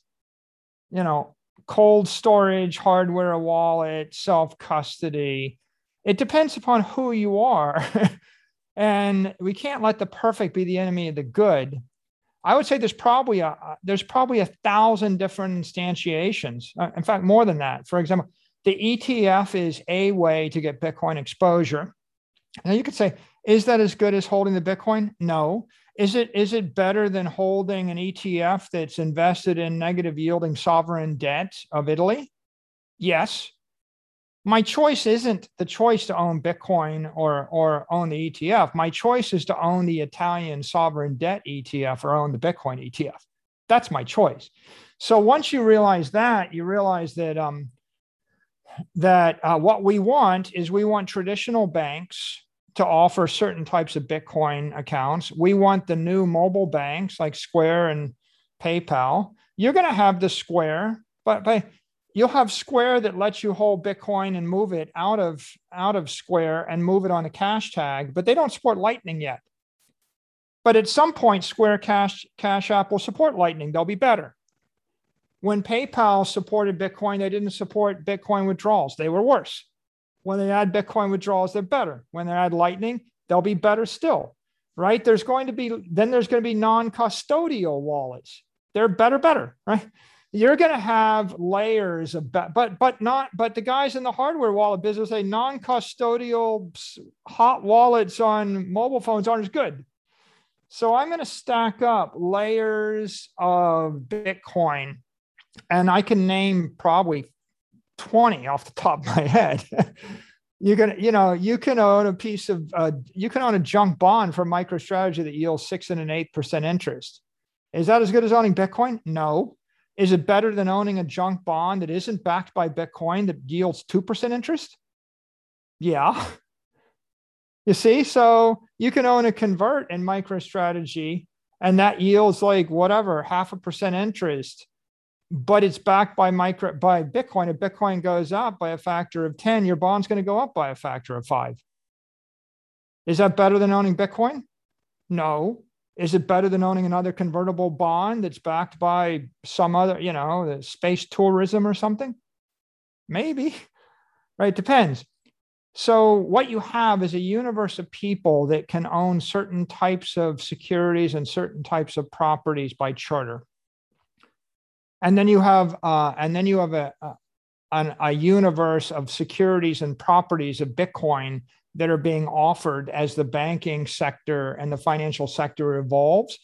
you know, cold storage, hardware wallet, self custody. It depends upon who you are. and we can't let the perfect be the enemy of the good. I would say there's probably a there's probably a thousand different instantiations. Uh, in fact, more than that. For example, the ETF is a way to get Bitcoin exposure. Now you could say, is that as good as holding the Bitcoin? No. Is it is it better than holding an ETF that's invested in negative yielding sovereign debt of Italy? Yes. My choice isn't the choice to own Bitcoin or or own the ETF. My choice is to own the Italian sovereign debt ETF or own the Bitcoin ETF. That's my choice. So once you realize that, you realize that um, that uh, what we want is we want traditional banks to offer certain types of Bitcoin accounts. We want the new mobile banks like Square and PayPal. You're going to have the Square, but, but you'll have Square that lets you hold Bitcoin and move it out of out of Square and move it on a cash tag, but they don't support Lightning yet. But at some point, Square Cash Cash App will support Lightning. They'll be better. When PayPal supported Bitcoin, they didn't support Bitcoin withdrawals. They were worse. When they add Bitcoin withdrawals, they're better. When they add Lightning, they'll be better still, right? There's going to be, then there's going to be non custodial wallets. They're better, better, right? You're going to have layers of, but, but not, but the guys in the hardware wallet business say non custodial hot wallets on mobile phones aren't as good. So I'm going to stack up layers of Bitcoin and I can name probably 20 off the top of my head. you can, you know, you can own a piece of, uh, you can own a junk bond from MicroStrategy that yields six and an eight percent interest. Is that as good as owning Bitcoin? No. Is it better than owning a junk bond that isn't backed by Bitcoin that yields two percent interest? Yeah. You see, so you can own a convert in MicroStrategy, and that yields like whatever half a percent interest but it's backed by micro by Bitcoin. If Bitcoin goes up by a factor of 10, your bond's going to go up by a factor of five. Is that better than owning Bitcoin? No. Is it better than owning another convertible bond that's backed by some other, you know, space tourism or something? Maybe. Right? Depends. So, what you have is a universe of people that can own certain types of securities and certain types of properties by charter and then you have uh, and then you have a, a, a universe of securities and properties of bitcoin that are being offered as the banking sector and the financial sector evolves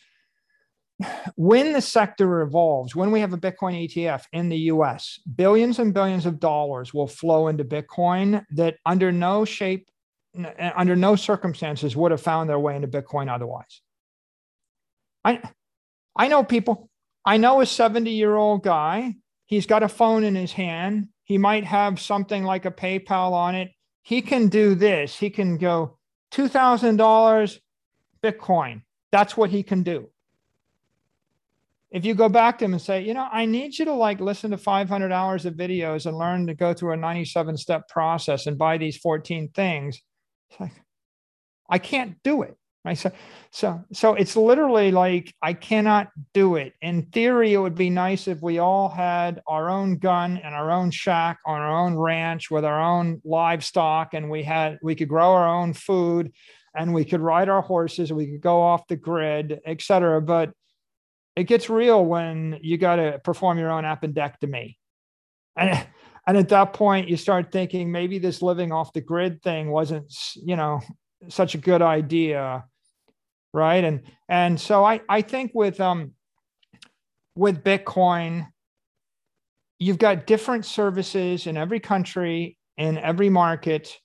when the sector evolves when we have a bitcoin etf in the us billions and billions of dollars will flow into bitcoin that under no shape under no circumstances would have found their way into bitcoin otherwise i i know people I know a 70 year old guy. He's got a phone in his hand. He might have something like a PayPal on it. He can do this. He can go $2,000 Bitcoin. That's what he can do. If you go back to him and say, you know, I need you to like listen to 500 hours of videos and learn to go through a 97 step process and buy these 14 things, it's like, I can't do it. Right. So, so, so it's literally like I cannot do it. In theory, it would be nice if we all had our own gun and our own shack on our own ranch with our own livestock, and we had we could grow our own food, and we could ride our horses, we could go off the grid, etc. But it gets real when you got to perform your own appendectomy, and and at that point you start thinking maybe this living off the grid thing wasn't you know such a good idea right? And and so I I think with um with Bitcoin, you've got different services in every country in every market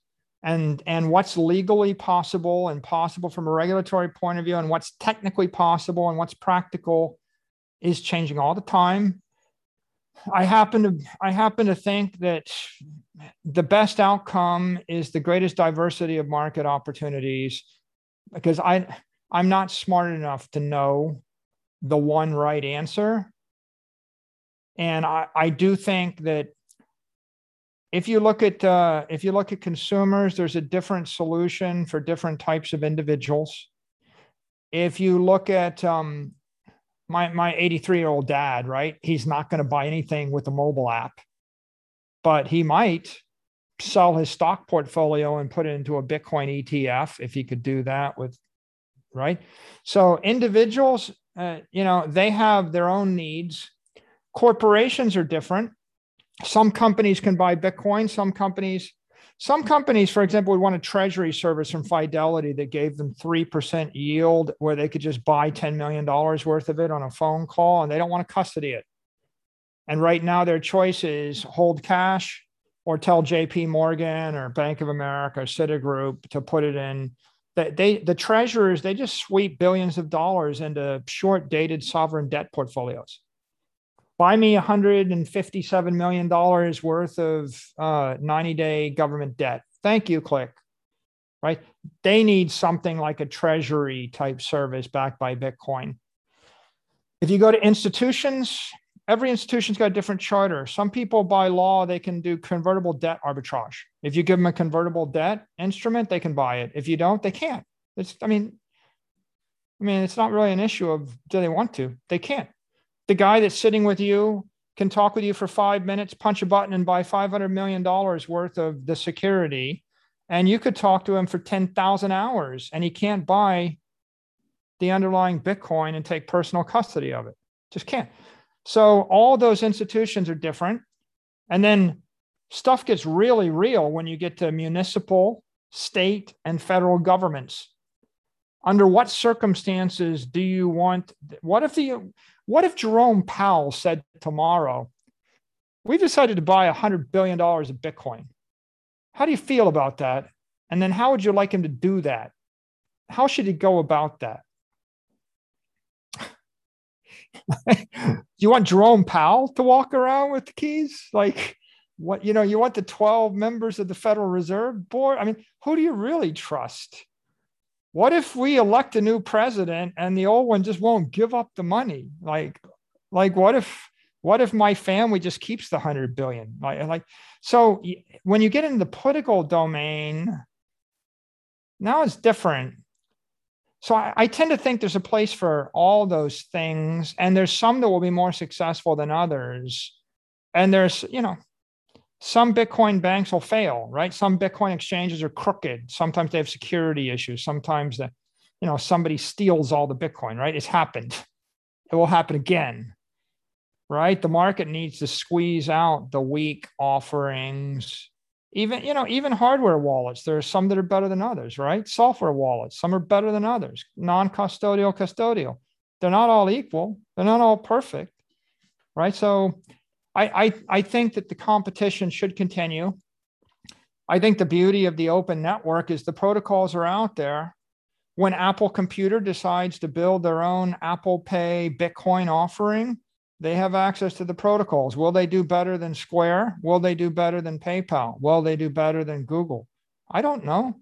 and and what's legally possible and possible from a regulatory point of view and what's technically possible and what's practical is changing all the time i happen to i happen to think that the best outcome is the greatest diversity of market opportunities because i i'm not smart enough to know the one right answer and i i do think that if you look at uh, if you look at consumers, there's a different solution for different types of individuals. If you look at um, my my 83 year old dad, right? He's not going to buy anything with a mobile app, but he might sell his stock portfolio and put it into a Bitcoin ETF if he could do that with, right? So individuals, uh, you know, they have their own needs. Corporations are different some companies can buy Bitcoin. Some companies, some companies, for example, would want a treasury service from Fidelity that gave them 3% yield where they could just buy $10 million worth of it on a phone call and they don't want to custody it. And right now, their choice is hold cash or tell JP Morgan or Bank of America or Citigroup to put it in. They, they, the treasurers, they just sweep billions of dollars into short dated sovereign debt portfolios buy me $157 million worth of uh, 90 day government debt. Thank you, click. Right? They need something like a treasury type service backed by Bitcoin. If you go to institutions, every institution's got a different charter. Some people, by law, they can do convertible debt arbitrage. If you give them a convertible debt instrument, they can buy it. If you don't, they can't. It's, I mean, I mean, it's not really an issue of do they want to? They can't the guy that's sitting with you can talk with you for five minutes, punch a button, and buy $500 million worth of the security. And you could talk to him for 10,000 hours and he can't buy the underlying Bitcoin and take personal custody of it. Just can't. So all those institutions are different. And then stuff gets really real when you get to municipal, state, and federal governments. Under what circumstances do you want? What if the what if Jerome Powell said tomorrow, we decided to buy $100 billion of Bitcoin? How do you feel about that? And then how would you like him to do that? How should he go about that? you want Jerome Powell to walk around with the keys? Like, what, you know, you want the 12 members of the Federal Reserve Board? I mean, who do you really trust? what if we elect a new president and the old one just won't give up the money like like what if what if my family just keeps the 100 billion like, like so when you get into the political domain now it's different so I, I tend to think there's a place for all those things and there's some that will be more successful than others and there's you know some Bitcoin banks will fail, right? Some Bitcoin exchanges are crooked. Sometimes they have security issues. Sometimes the, you know, somebody steals all the Bitcoin, right? It's happened. It will happen again, right? The market needs to squeeze out the weak offerings. Even, you know, even hardware wallets, there are some that are better than others, right? Software wallets, some are better than others. Non-custodial, custodial. They're not all equal. They're not all perfect, right? So I, I, I think that the competition should continue. I think the beauty of the open network is the protocols are out there. When Apple Computer decides to build their own Apple Pay Bitcoin offering, they have access to the protocols. Will they do better than Square? Will they do better than PayPal? Will they do better than Google? I don't know.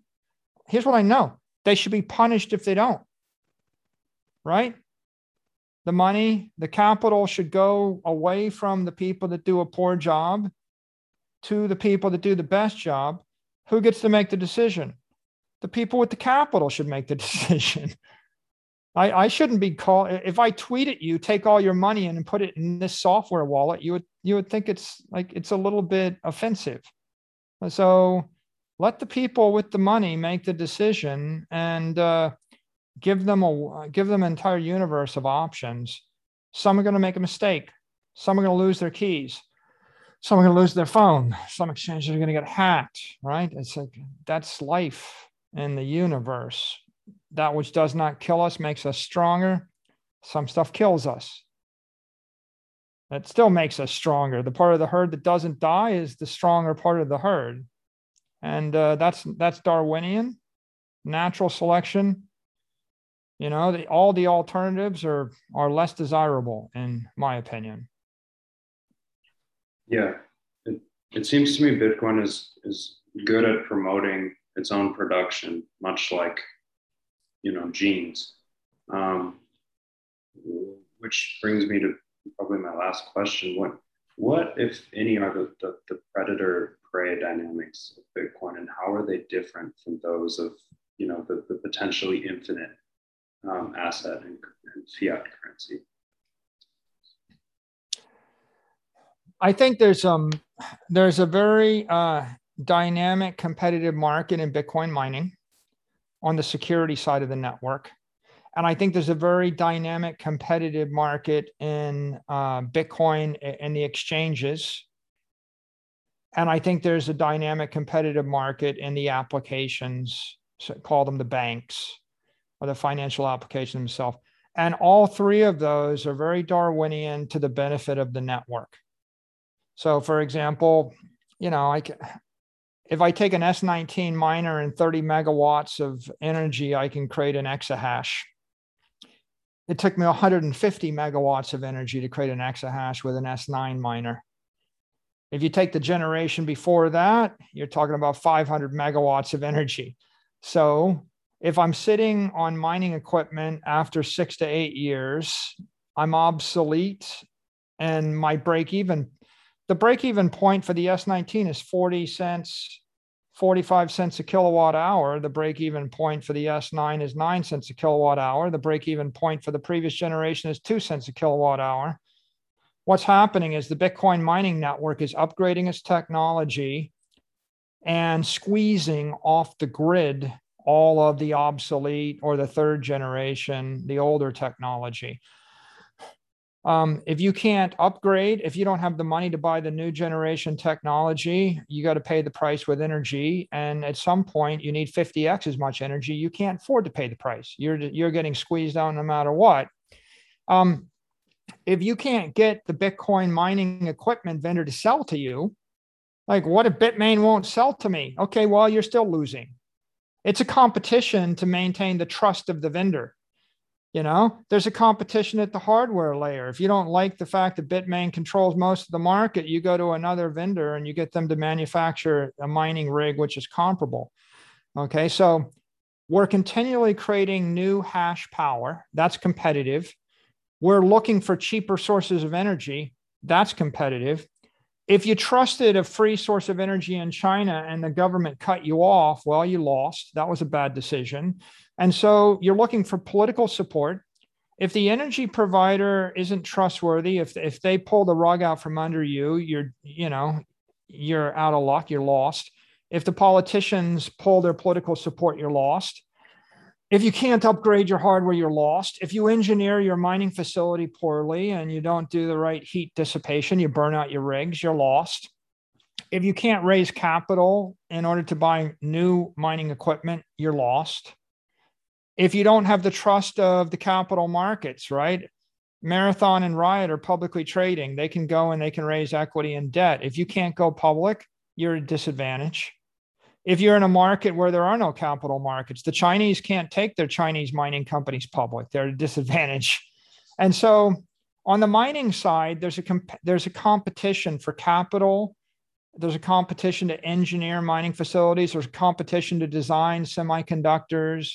Here's what I know they should be punished if they don't. Right? the money, the capital should go away from the people that do a poor job to the people that do the best job. Who gets to make the decision? The people with the capital should make the decision. I, I shouldn't be called if I tweet at you, take all your money and put it in this software wallet, you would you would think it's like it's a little bit offensive. So let the people with the money make the decision and uh, give them a give them an entire universe of options. Some are going to make a mistake. Some are going to lose their keys. Some are going to lose their phone. Some exchanges are going to get hacked right? It's like that's life in the universe that which does not kill us makes us stronger. Some stuff kills us. That still makes us stronger. The part of the herd that doesn't die is the stronger part of the herd. And uh, that's that's Darwinian, natural selection. You know, the, all the alternatives are are less desirable, in my opinion. Yeah, it, it seems to me Bitcoin is is good at promoting its own production, much like you know genes. Um, which brings me to probably my last question: What what if any are the, the, the predator prey dynamics of Bitcoin, and how are they different from those of you know the, the potentially infinite um, asset and, and fiat currency? I think there's um there's a very uh, dynamic competitive market in Bitcoin mining on the security side of the network. And I think there's a very dynamic competitive market in uh, Bitcoin and the exchanges. And I think there's a dynamic competitive market in the applications, so call them the banks or the financial application themselves. And all three of those are very Darwinian to the benefit of the network. So, for example, you know, I can, if I take an S19 miner and 30 megawatts of energy, I can create an exahash. It took me 150 megawatts of energy to create an exahash with an S9 miner. If you take the generation before that, you're talking about 500 megawatts of energy. So if I'm sitting on mining equipment after six to eight years, I'm obsolete and my break even the break even point for the S19 is 40 cents, 45 cents a kilowatt hour. The break even point for the S9 is 9 cents a kilowatt hour. The break even point for the previous generation is 2 cents a kilowatt hour. What's happening is the Bitcoin mining network is upgrading its technology and squeezing off the grid all of the obsolete or the third generation, the older technology. Um, if you can't upgrade, if you don't have the money to buy the new generation technology, you got to pay the price with energy. And at some point, you need 50x as much energy. You can't afford to pay the price. You're you're getting squeezed out no matter what. Um, if you can't get the Bitcoin mining equipment vendor to sell to you, like what if Bitmain won't sell to me? Okay, well you're still losing. It's a competition to maintain the trust of the vendor. You know, there's a competition at the hardware layer. If you don't like the fact that Bitmain controls most of the market, you go to another vendor and you get them to manufacture a mining rig which is comparable. Okay, so we're continually creating new hash power. That's competitive. We're looking for cheaper sources of energy. That's competitive. If you trusted a free source of energy in China and the government cut you off, well, you lost. That was a bad decision. And so you're looking for political support. If the energy provider isn't trustworthy, if, if they pull the rug out from under you, you're, you know, you're out of luck, you're lost. If the politicians pull their political support, you're lost. If you can't upgrade your hardware, you're lost. If you engineer your mining facility poorly and you don't do the right heat dissipation, you burn out your rigs, you're lost. If you can't raise capital in order to buy new mining equipment, you're lost if you don't have the trust of the capital markets, right? Marathon and Riot are publicly trading. They can go and they can raise equity and debt. If you can't go public, you're at a disadvantage. If you're in a market where there are no capital markets, the Chinese can't take their Chinese mining companies public. They're at a disadvantage. And so on the mining side, there's a comp- there's a competition for capital. There's a competition to engineer mining facilities. There's a competition to design semiconductors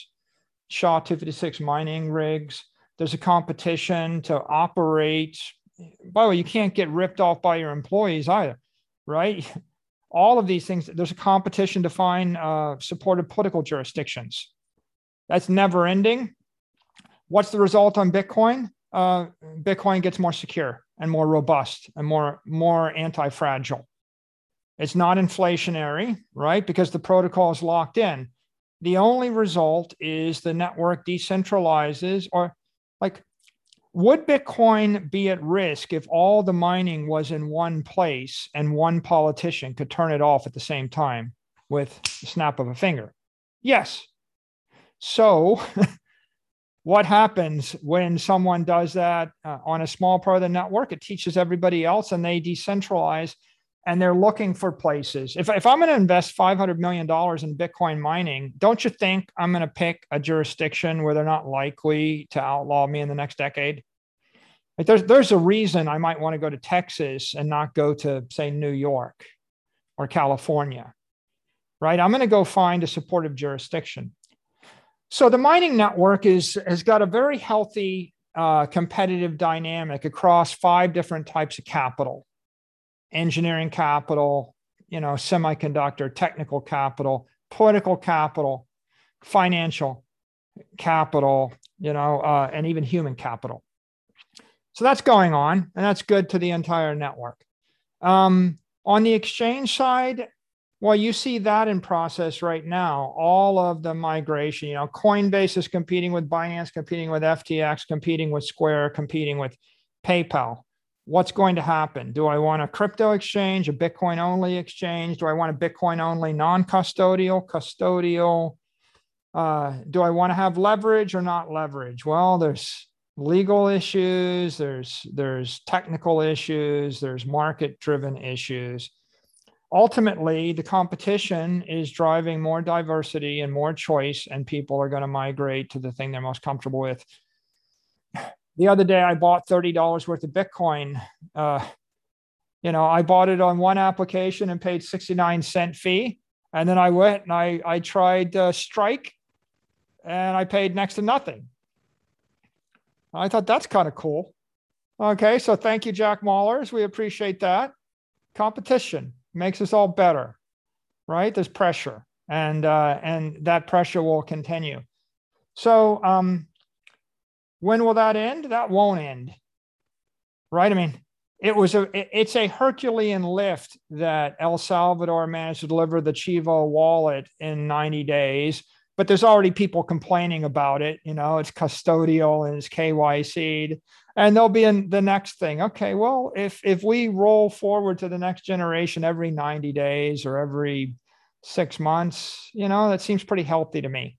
SHA 256 mining rigs. There's a competition to operate. By the way, you can't get ripped off by your employees either, right? All of these things, there's a competition to find uh, supported political jurisdictions. That's never ending. What's the result on Bitcoin? Uh, Bitcoin gets more secure and more robust and more, more anti fragile. It's not inflationary, right? Because the protocol is locked in the only result is the network decentralizes or like would bitcoin be at risk if all the mining was in one place and one politician could turn it off at the same time with the snap of a finger? Yes. So what happens when someone does that uh, on a small part of the network? It teaches everybody else and they decentralize and they're looking for places. If, if I'm going to invest $500 million in Bitcoin mining, don't you think I'm going to pick a jurisdiction where they're not likely to outlaw me in the next decade? Like there's, there's a reason I might want to go to Texas and not go to, say, New York or California, right? I'm going to go find a supportive jurisdiction. So the mining network is, has got a very healthy uh, competitive dynamic across five different types of capital engineering capital, you know, semiconductor, technical capital, political capital, financial capital, you know, uh, and even human capital. So that's going on, and that's good to the entire network. Um, on the exchange side, well, you see that in process right now. All of the migration, you know, Coinbase is competing with Binance, competing with FTX, competing with Square, competing with PayPal what's going to happen? Do I want a crypto exchange, a Bitcoin only exchange? Do I want a Bitcoin only non custodial, custodial? Uh, do I want to have leverage or not leverage? Well, there's legal issues, there's there's technical issues, there's market driven issues. Ultimately, the competition is driving more diversity and more choice, and people are going to migrate to the thing they're most comfortable with the other day I bought $30 worth of Bitcoin. Uh, you know, I bought it on one application and paid 69 cent fee. And then I went and I, I tried uh, Strike and I paid next to nothing. I thought that's kind of cool. Okay, so thank you, Jack Mallers. We appreciate that. Competition makes us all better, right? There's pressure, and uh, and that pressure will continue. So um, when will that end? That won't end. Right? I mean, it was a it's a Herculean lift that El Salvador managed to deliver the Chivo wallet in 90 days, but there's already people complaining about it. You know, it's custodial and it's KYC'd. and they'll be in the next thing. Okay, well, if if we roll forward to the next generation every 90 days or every six months, you know, that seems pretty healthy to me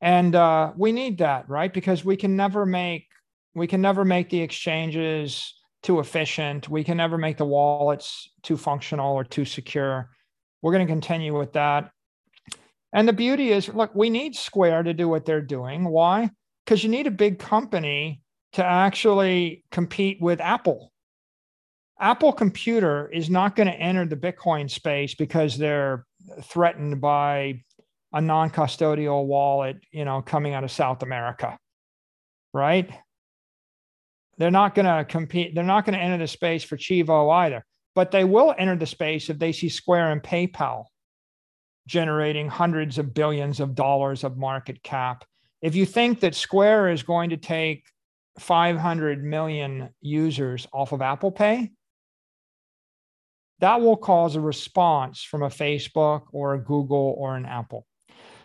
and uh, we need that right? Because we can never make we can never make the exchanges too efficient. We can never make the wallets too functional or too secure. We're going to continue with that. And the beauty is look we need square to do what they're doing. Why? Because you need a big company to actually compete with apple. Apple computer is not going to enter the bitcoin space because they're threatened by a non-custodial wallet, you know, coming out of South America, right? They're not going to compete. They're not going to enter the space for Chivo either, but they will enter the space if they see Square and PayPal generating hundreds of billions of dollars of market cap. If you think that Square is going to take 500 million users off of Apple Pay, that will cause a response from a Facebook or a Google or an Apple.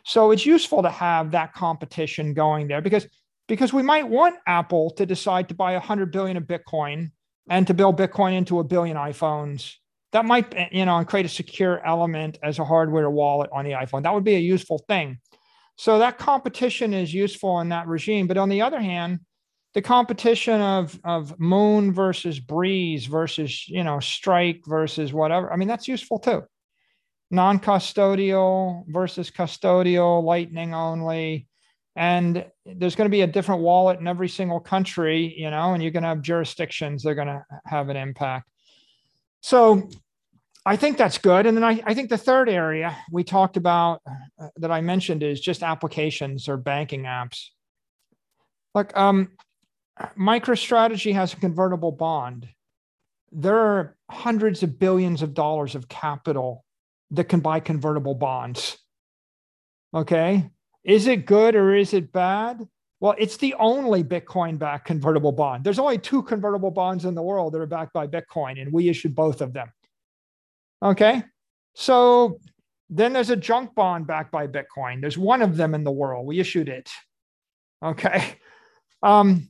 So it's useful to have that competition going there because because we might want Apple to decide to buy 100 billion of Bitcoin and to build Bitcoin into a billion iPhones. That might, you know, and create a secure element as a hardware wallet on the iPhone. That would be a useful thing. So that competition is useful in that regime. But on the other hand, the competition of of Muun versus Breeze versus you know Strike versus whatever. I mean, that's useful too non custodial versus custodial, lightning only. And there's going to be a different wallet in every single country, you know, and you're going to have jurisdictions that are going to have an impact. So I think that's good. And then I, I think the third area we talked about uh, that I mentioned is just applications or banking apps. Look, um, MicroStrategy has a convertible bond. There are hundreds of billions of dollars of capital that can buy convertible bonds. Okay. Is it good or is it bad? Well, it's the only Bitcoin backed convertible bond. There's only two convertible bonds in the world that are backed by Bitcoin, and we issued both of them. Okay. So then there's a junk bond backed by Bitcoin. There's one of them in the world. We issued it. Okay. Um,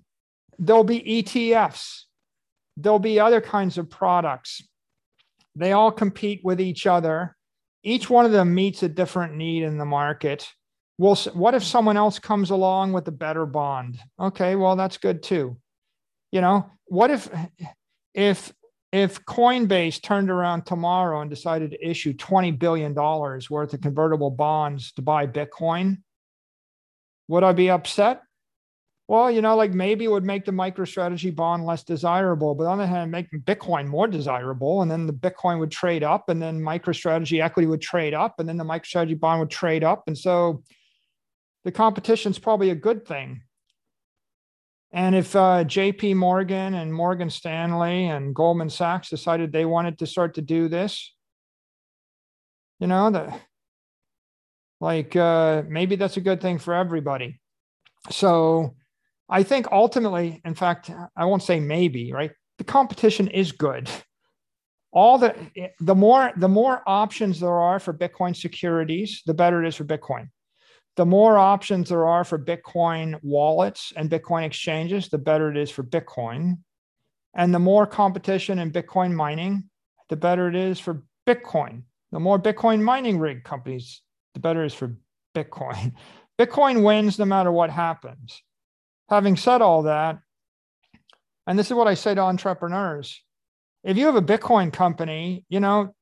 there'll be ETFs. There'll be other kinds of products. They all compete with each other each one of them meets a different need in the market. Well, what if someone else comes along with a better bond? Okay, well, that's good too. You know, what if if if Coinbase turned around tomorrow and decided to issue $20 billion worth of convertible bonds to buy Bitcoin, would I be upset? Well, you know, like maybe it would make the MicroStrategy bond less desirable, but on the other hand, make Bitcoin more desirable. And then the Bitcoin would trade up, and then MicroStrategy equity would trade up, and then the MicroStrategy bond would trade up. And so the competition is probably a good thing. And if uh, JP Morgan and Morgan Stanley and Goldman Sachs decided they wanted to start to do this, you know, the, like uh, maybe that's a good thing for everybody. So I think ultimately, in fact, I won't say maybe, right? The competition is good. All the the more the more options there are for Bitcoin securities, the better it is for Bitcoin the more options there are for Bitcoin wallets and Bitcoin exchanges, the better it is for Bitcoin. And the more competition in Bitcoin mining, the better it is for Bitcoin. The more Bitcoin mining rig companies, the better it is for Bitcoin. Bitcoin wins no matter what happens. Having said all that, and this is what I say to entrepreneurs if you have a Bitcoin company, you know,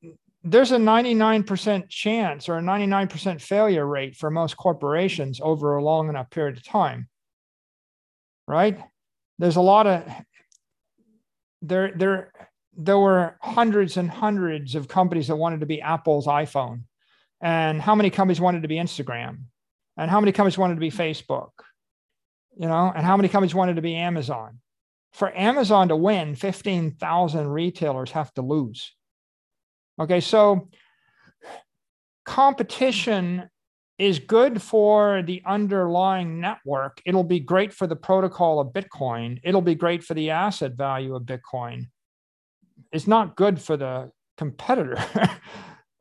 there's a 99% chance or a 99% failure rate for most corporations over a long enough period of time right? There's a lot of there there there were hundreds and hundreds of companies that wanted to be apple's iphone. And how many companies wanted to be instagram? And how many companies wanted to be facebook you know and how many companies wanted to be amazon for amazon to win 15000 retailers have to lose Okay, so competition is good for the underlying network. It'll be great for the protocol of Bitcoin. It'll be great for the asset value of Bitcoin. It's not good for the competitor.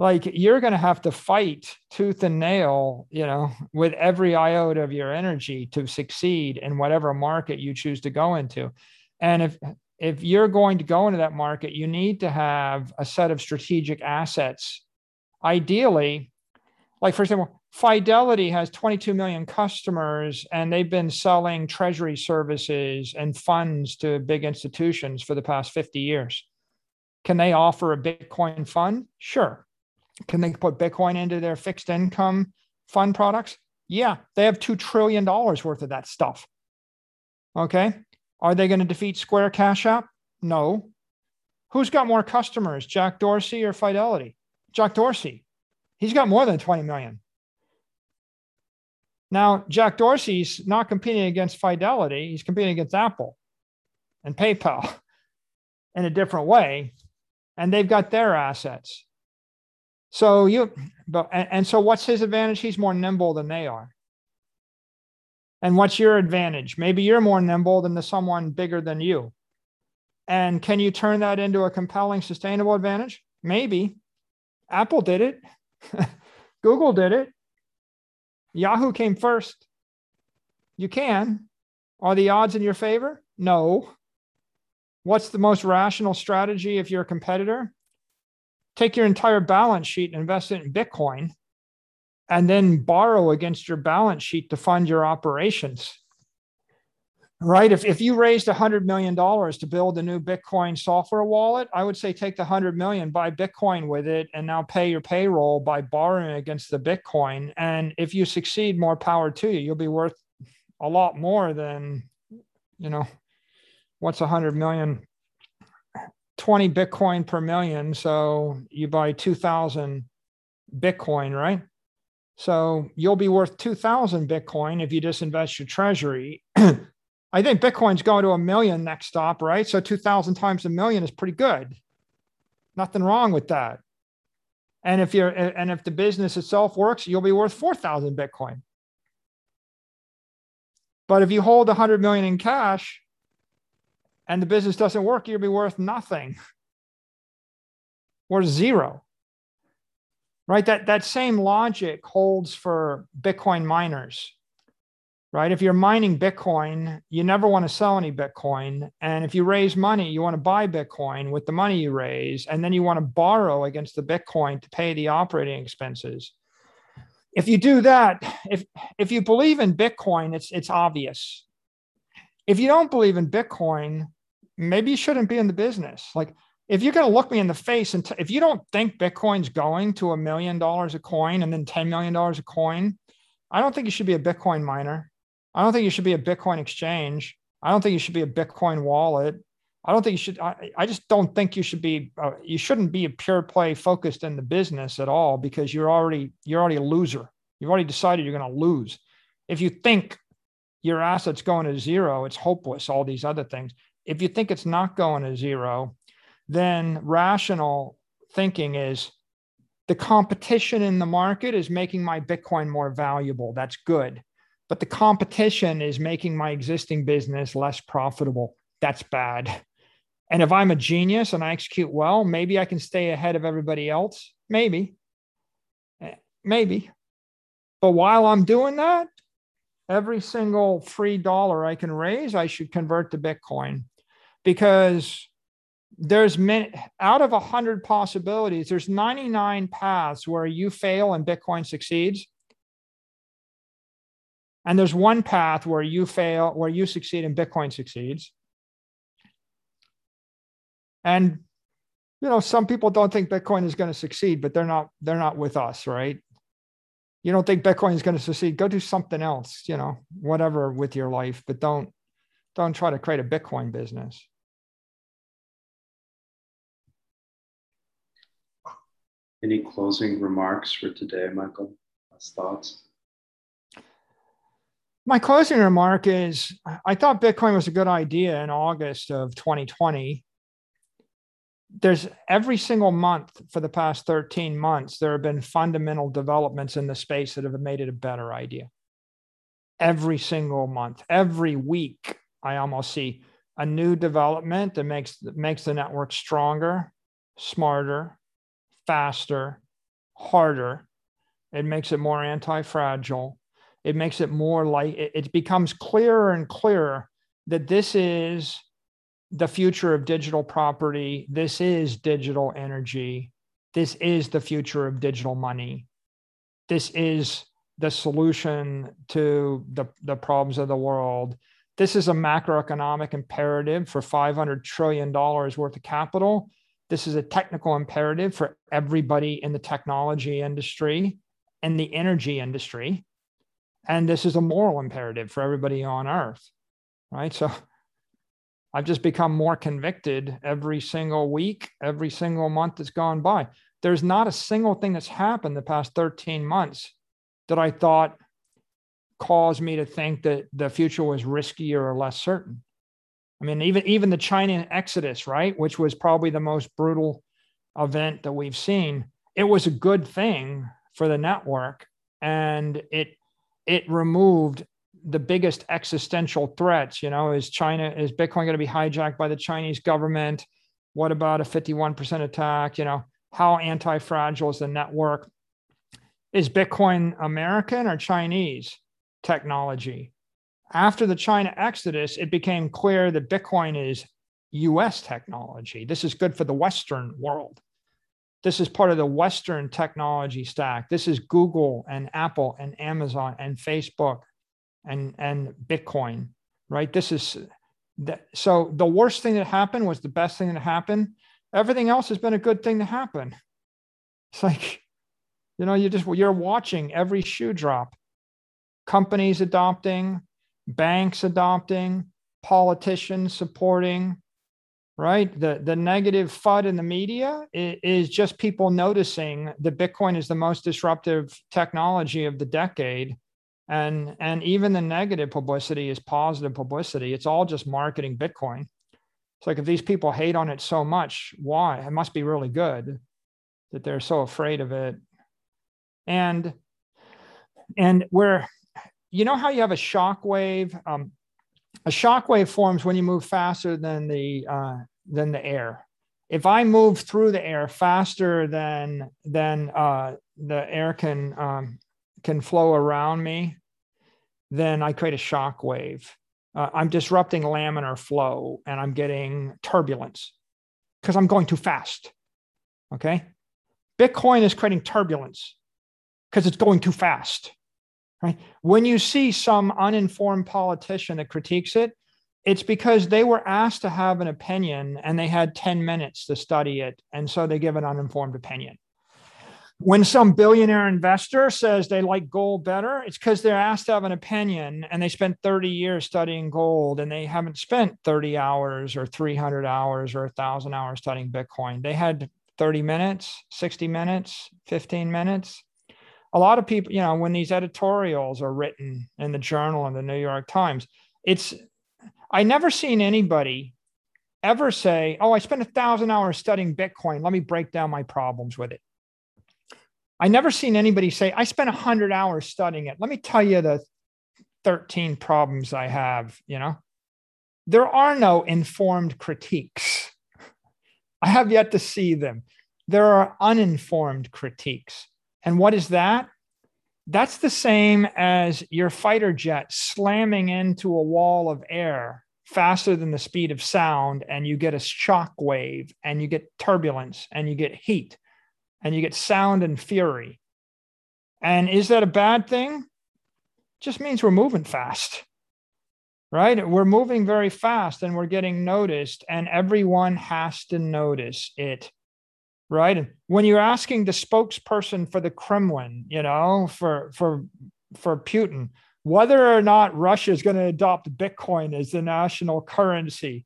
like you're going to have to fight tooth and nail, you know, with every iota of your energy to succeed in whatever market you choose to go into. And if if you're going to go into that market, you need to have a set of strategic assets. Ideally, like for example, Fidelity has 22 million customers and they've been selling treasury services and funds to big institutions for the past 50 years. Can they offer a Bitcoin fund? Sure. Can they put Bitcoin into their fixed income fund products? Yeah, they have $2 trillion worth of that stuff. Okay. Are they going to defeat Square Cash App? No. Who's got more customers, Jack Dorsey or Fidelity? Jack Dorsey. He's got more than 20 million. Now, Jack Dorsey's not competing against Fidelity, he's competing against Apple and PayPal in a different way. And they've got their assets. So you, but, and, so what's his advantage? He's more nimble than they are. And what's your advantage? Maybe you're more nimble than the someone bigger than you. And can you turn that into a compelling, sustainable advantage? Maybe. Apple did it. Google did it. Yahoo came first. You can. Are the odds in your favor? No. What's the most rational strategy if you're a competitor? Take your entire balance sheet and invest it in Bitcoin and then borrow against your balance sheet to fund your operations. Right? If, if you raised $100 million to build a new Bitcoin software wallet, I would say take the 100 million, buy Bitcoin with it, and now pay your payroll by borrowing against the Bitcoin. And if you succeed, more power to you. You'll be worth a lot more than, you know, what's 100 million? 20 Bitcoin per million. So you buy 2,000 Bitcoin, right? So you'll be worth 2,000 Bitcoin if you just invest your treasury. I think Bitcoin's going to a million next stop, right? So 2,000 times a million is pretty good. Nothing wrong with that. And if you're and if the business itself works, you'll be worth 4,000 Bitcoin. But if you hold 100 million in cash and the business doesn't work, you'll be worth nothing or zero right? That, that same logic holds for Bitcoin miners, right? If you're mining Bitcoin, you never want to sell any Bitcoin. And if you raise money, you want to buy Bitcoin with the money you raise, and then you want to borrow against the Bitcoin to pay the operating expenses. If you do that, if if you believe in Bitcoin, it's it's obvious. If you don't believe in Bitcoin, maybe you shouldn't be in the business. Like if you're going to look me in the face and t- if you don't think Bitcoin's going to a million dollars a coin and then $10 million a coin, I don't think you should be a Bitcoin miner. I don't think you should be a Bitcoin exchange. I don't think you should be a Bitcoin wallet. I don't think you should. I, I just don't think you should be. Uh, you shouldn't be a pure play focused in the business at all because you're already you're already a loser. You've already decided you're going to lose. If you think your assets going to zero, it's hopeless. All these other things. If you think it's not going to zero, then rational thinking is the competition in the market is making my Bitcoin more valuable. That's good. But the competition is making my existing business less profitable. That's bad. And if I'm a genius and I execute well, maybe I can stay ahead of everybody else. Maybe. Eh, maybe. But while I'm doing that, every single free dollar I can raise, I should convert to Bitcoin. Because there's many out of 100 possibilities there's 99 paths where you fail and bitcoin succeeds. And there's one path where you fail where you succeed and bitcoin succeeds. And you know some people don't think bitcoin is going to succeed but they're not they're not with us right you don't think bitcoin is going to succeed go do something else you know whatever with your life but don't don't try to create a bitcoin business Any closing remarks for today, Michael? Last thoughts? My closing remark is I thought Bitcoin was a good idea in August of 2020. There's every single month for the past 13 months, there have been fundamental developments in the space that have made it a better idea. Every single month, every week, I almost see a new development that makes, makes the network stronger, smarter, faster, harder. It makes it more anti fragile. It makes it more like it, it becomes clearer and clearer that this is the future of digital property. This is digital energy. This is the future of digital money. This is the solution to the, the problems of the world. This is a macroeconomic imperative for $500 trillion worth of capital this is a technical imperative for everybody in the technology industry and the energy industry. And this is a moral imperative for everybody on earth. Right. So I've just become more convicted every single week, every single month that's gone by. There's not a single thing that's happened the past 13 months that I thought caused me to think that the future was riskier or less certain. I mean, even even the China exodus, right, which was probably the most brutal event that we've seen, it was a good thing for the network, and it it removed the biggest existential threats. You know, is China is Bitcoin going to be hijacked by the Chinese government? What about a 51% attack? You know, how anti-fragile is the network? Is Bitcoin American or Chinese technology? after the China exodus, it became clear that Bitcoin is US technology. This is good for the Western world. This is part of the Western technology stack. This is Google and Apple and Amazon and Facebook and, and Bitcoin, right? This is that. So the worst thing that happened was the best thing that happened. Everything else has been a good thing to happen. It's like, you know, you just, you're watching every shoe drop. Companies adopting, banks adopting, politicians supporting, right? The, the negative FUD in the media is, just people noticing that Bitcoin is the most disruptive technology of the decade. And, and even the negative publicity is positive publicity. It's all just marketing Bitcoin. It's like if these people hate on it so much, why? It must be really good that they're so afraid of it. And and we're you know how you have a shock wave? Um, a shock wave forms when you move faster than the uh, than the air. If I move through the air faster than than uh, the air can um, can flow around me, then I create a shock wave. Uh, I'm disrupting laminar flow and I'm getting turbulence because I'm going too fast. Okay. Bitcoin is creating turbulence because it's going too fast. Right? When you see some uninformed politician that critiques it, it's because they were asked to have an opinion and they had 10 minutes to study it. And so they give an uninformed opinion. When some billionaire investor says they like gold better, it's because they're asked to have an opinion and they spent 30 years studying gold and they haven't spent 30 hours or 300 hours or 1,000 hours studying Bitcoin. They had 30 minutes, 60 minutes, 15 minutes. A lot of people, you know, when these editorials are written in the journal and the New York Times, it's I never seen anybody ever say, "Oh, I spent a thousand hours studying Bitcoin. Let me break down my problems with it." I never seen anybody say, "I spent a hundred hours studying it. Let me tell you the 13 problems I have." You know, there are no informed critiques. I have yet to see them. There are uninformed critiques. And what is that? That's the same as your fighter jet slamming into a wall of air faster than the speed of sound, and you get a shock wave, and you get turbulence, and you get heat, and you get sound and fury. And is that a bad thing? It just means we're moving fast, right? We're moving very fast and we're getting noticed, and everyone has to notice it right? And when you're asking the spokesperson for the Kremlin, you know, for for for Putin, whether or not Russia is going to adopt Bitcoin as the national currency,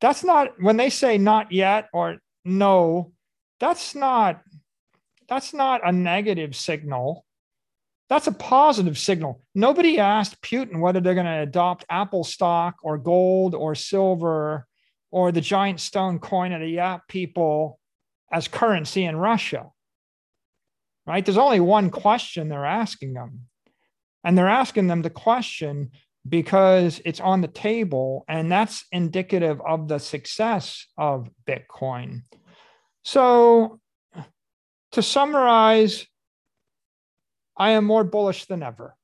that's not when they say not yet or no, that's not that's not a negative signal. That's a positive signal. Nobody asked Putin whether they're going to adopt Apple stock or gold or silver or the giant stone coin of the Yap people as currency in Russia. Right? There's only one question they're asking them. And they're asking them the question because it's on the table, and that's indicative of the success of Bitcoin. So, to summarize, I am more bullish than ever.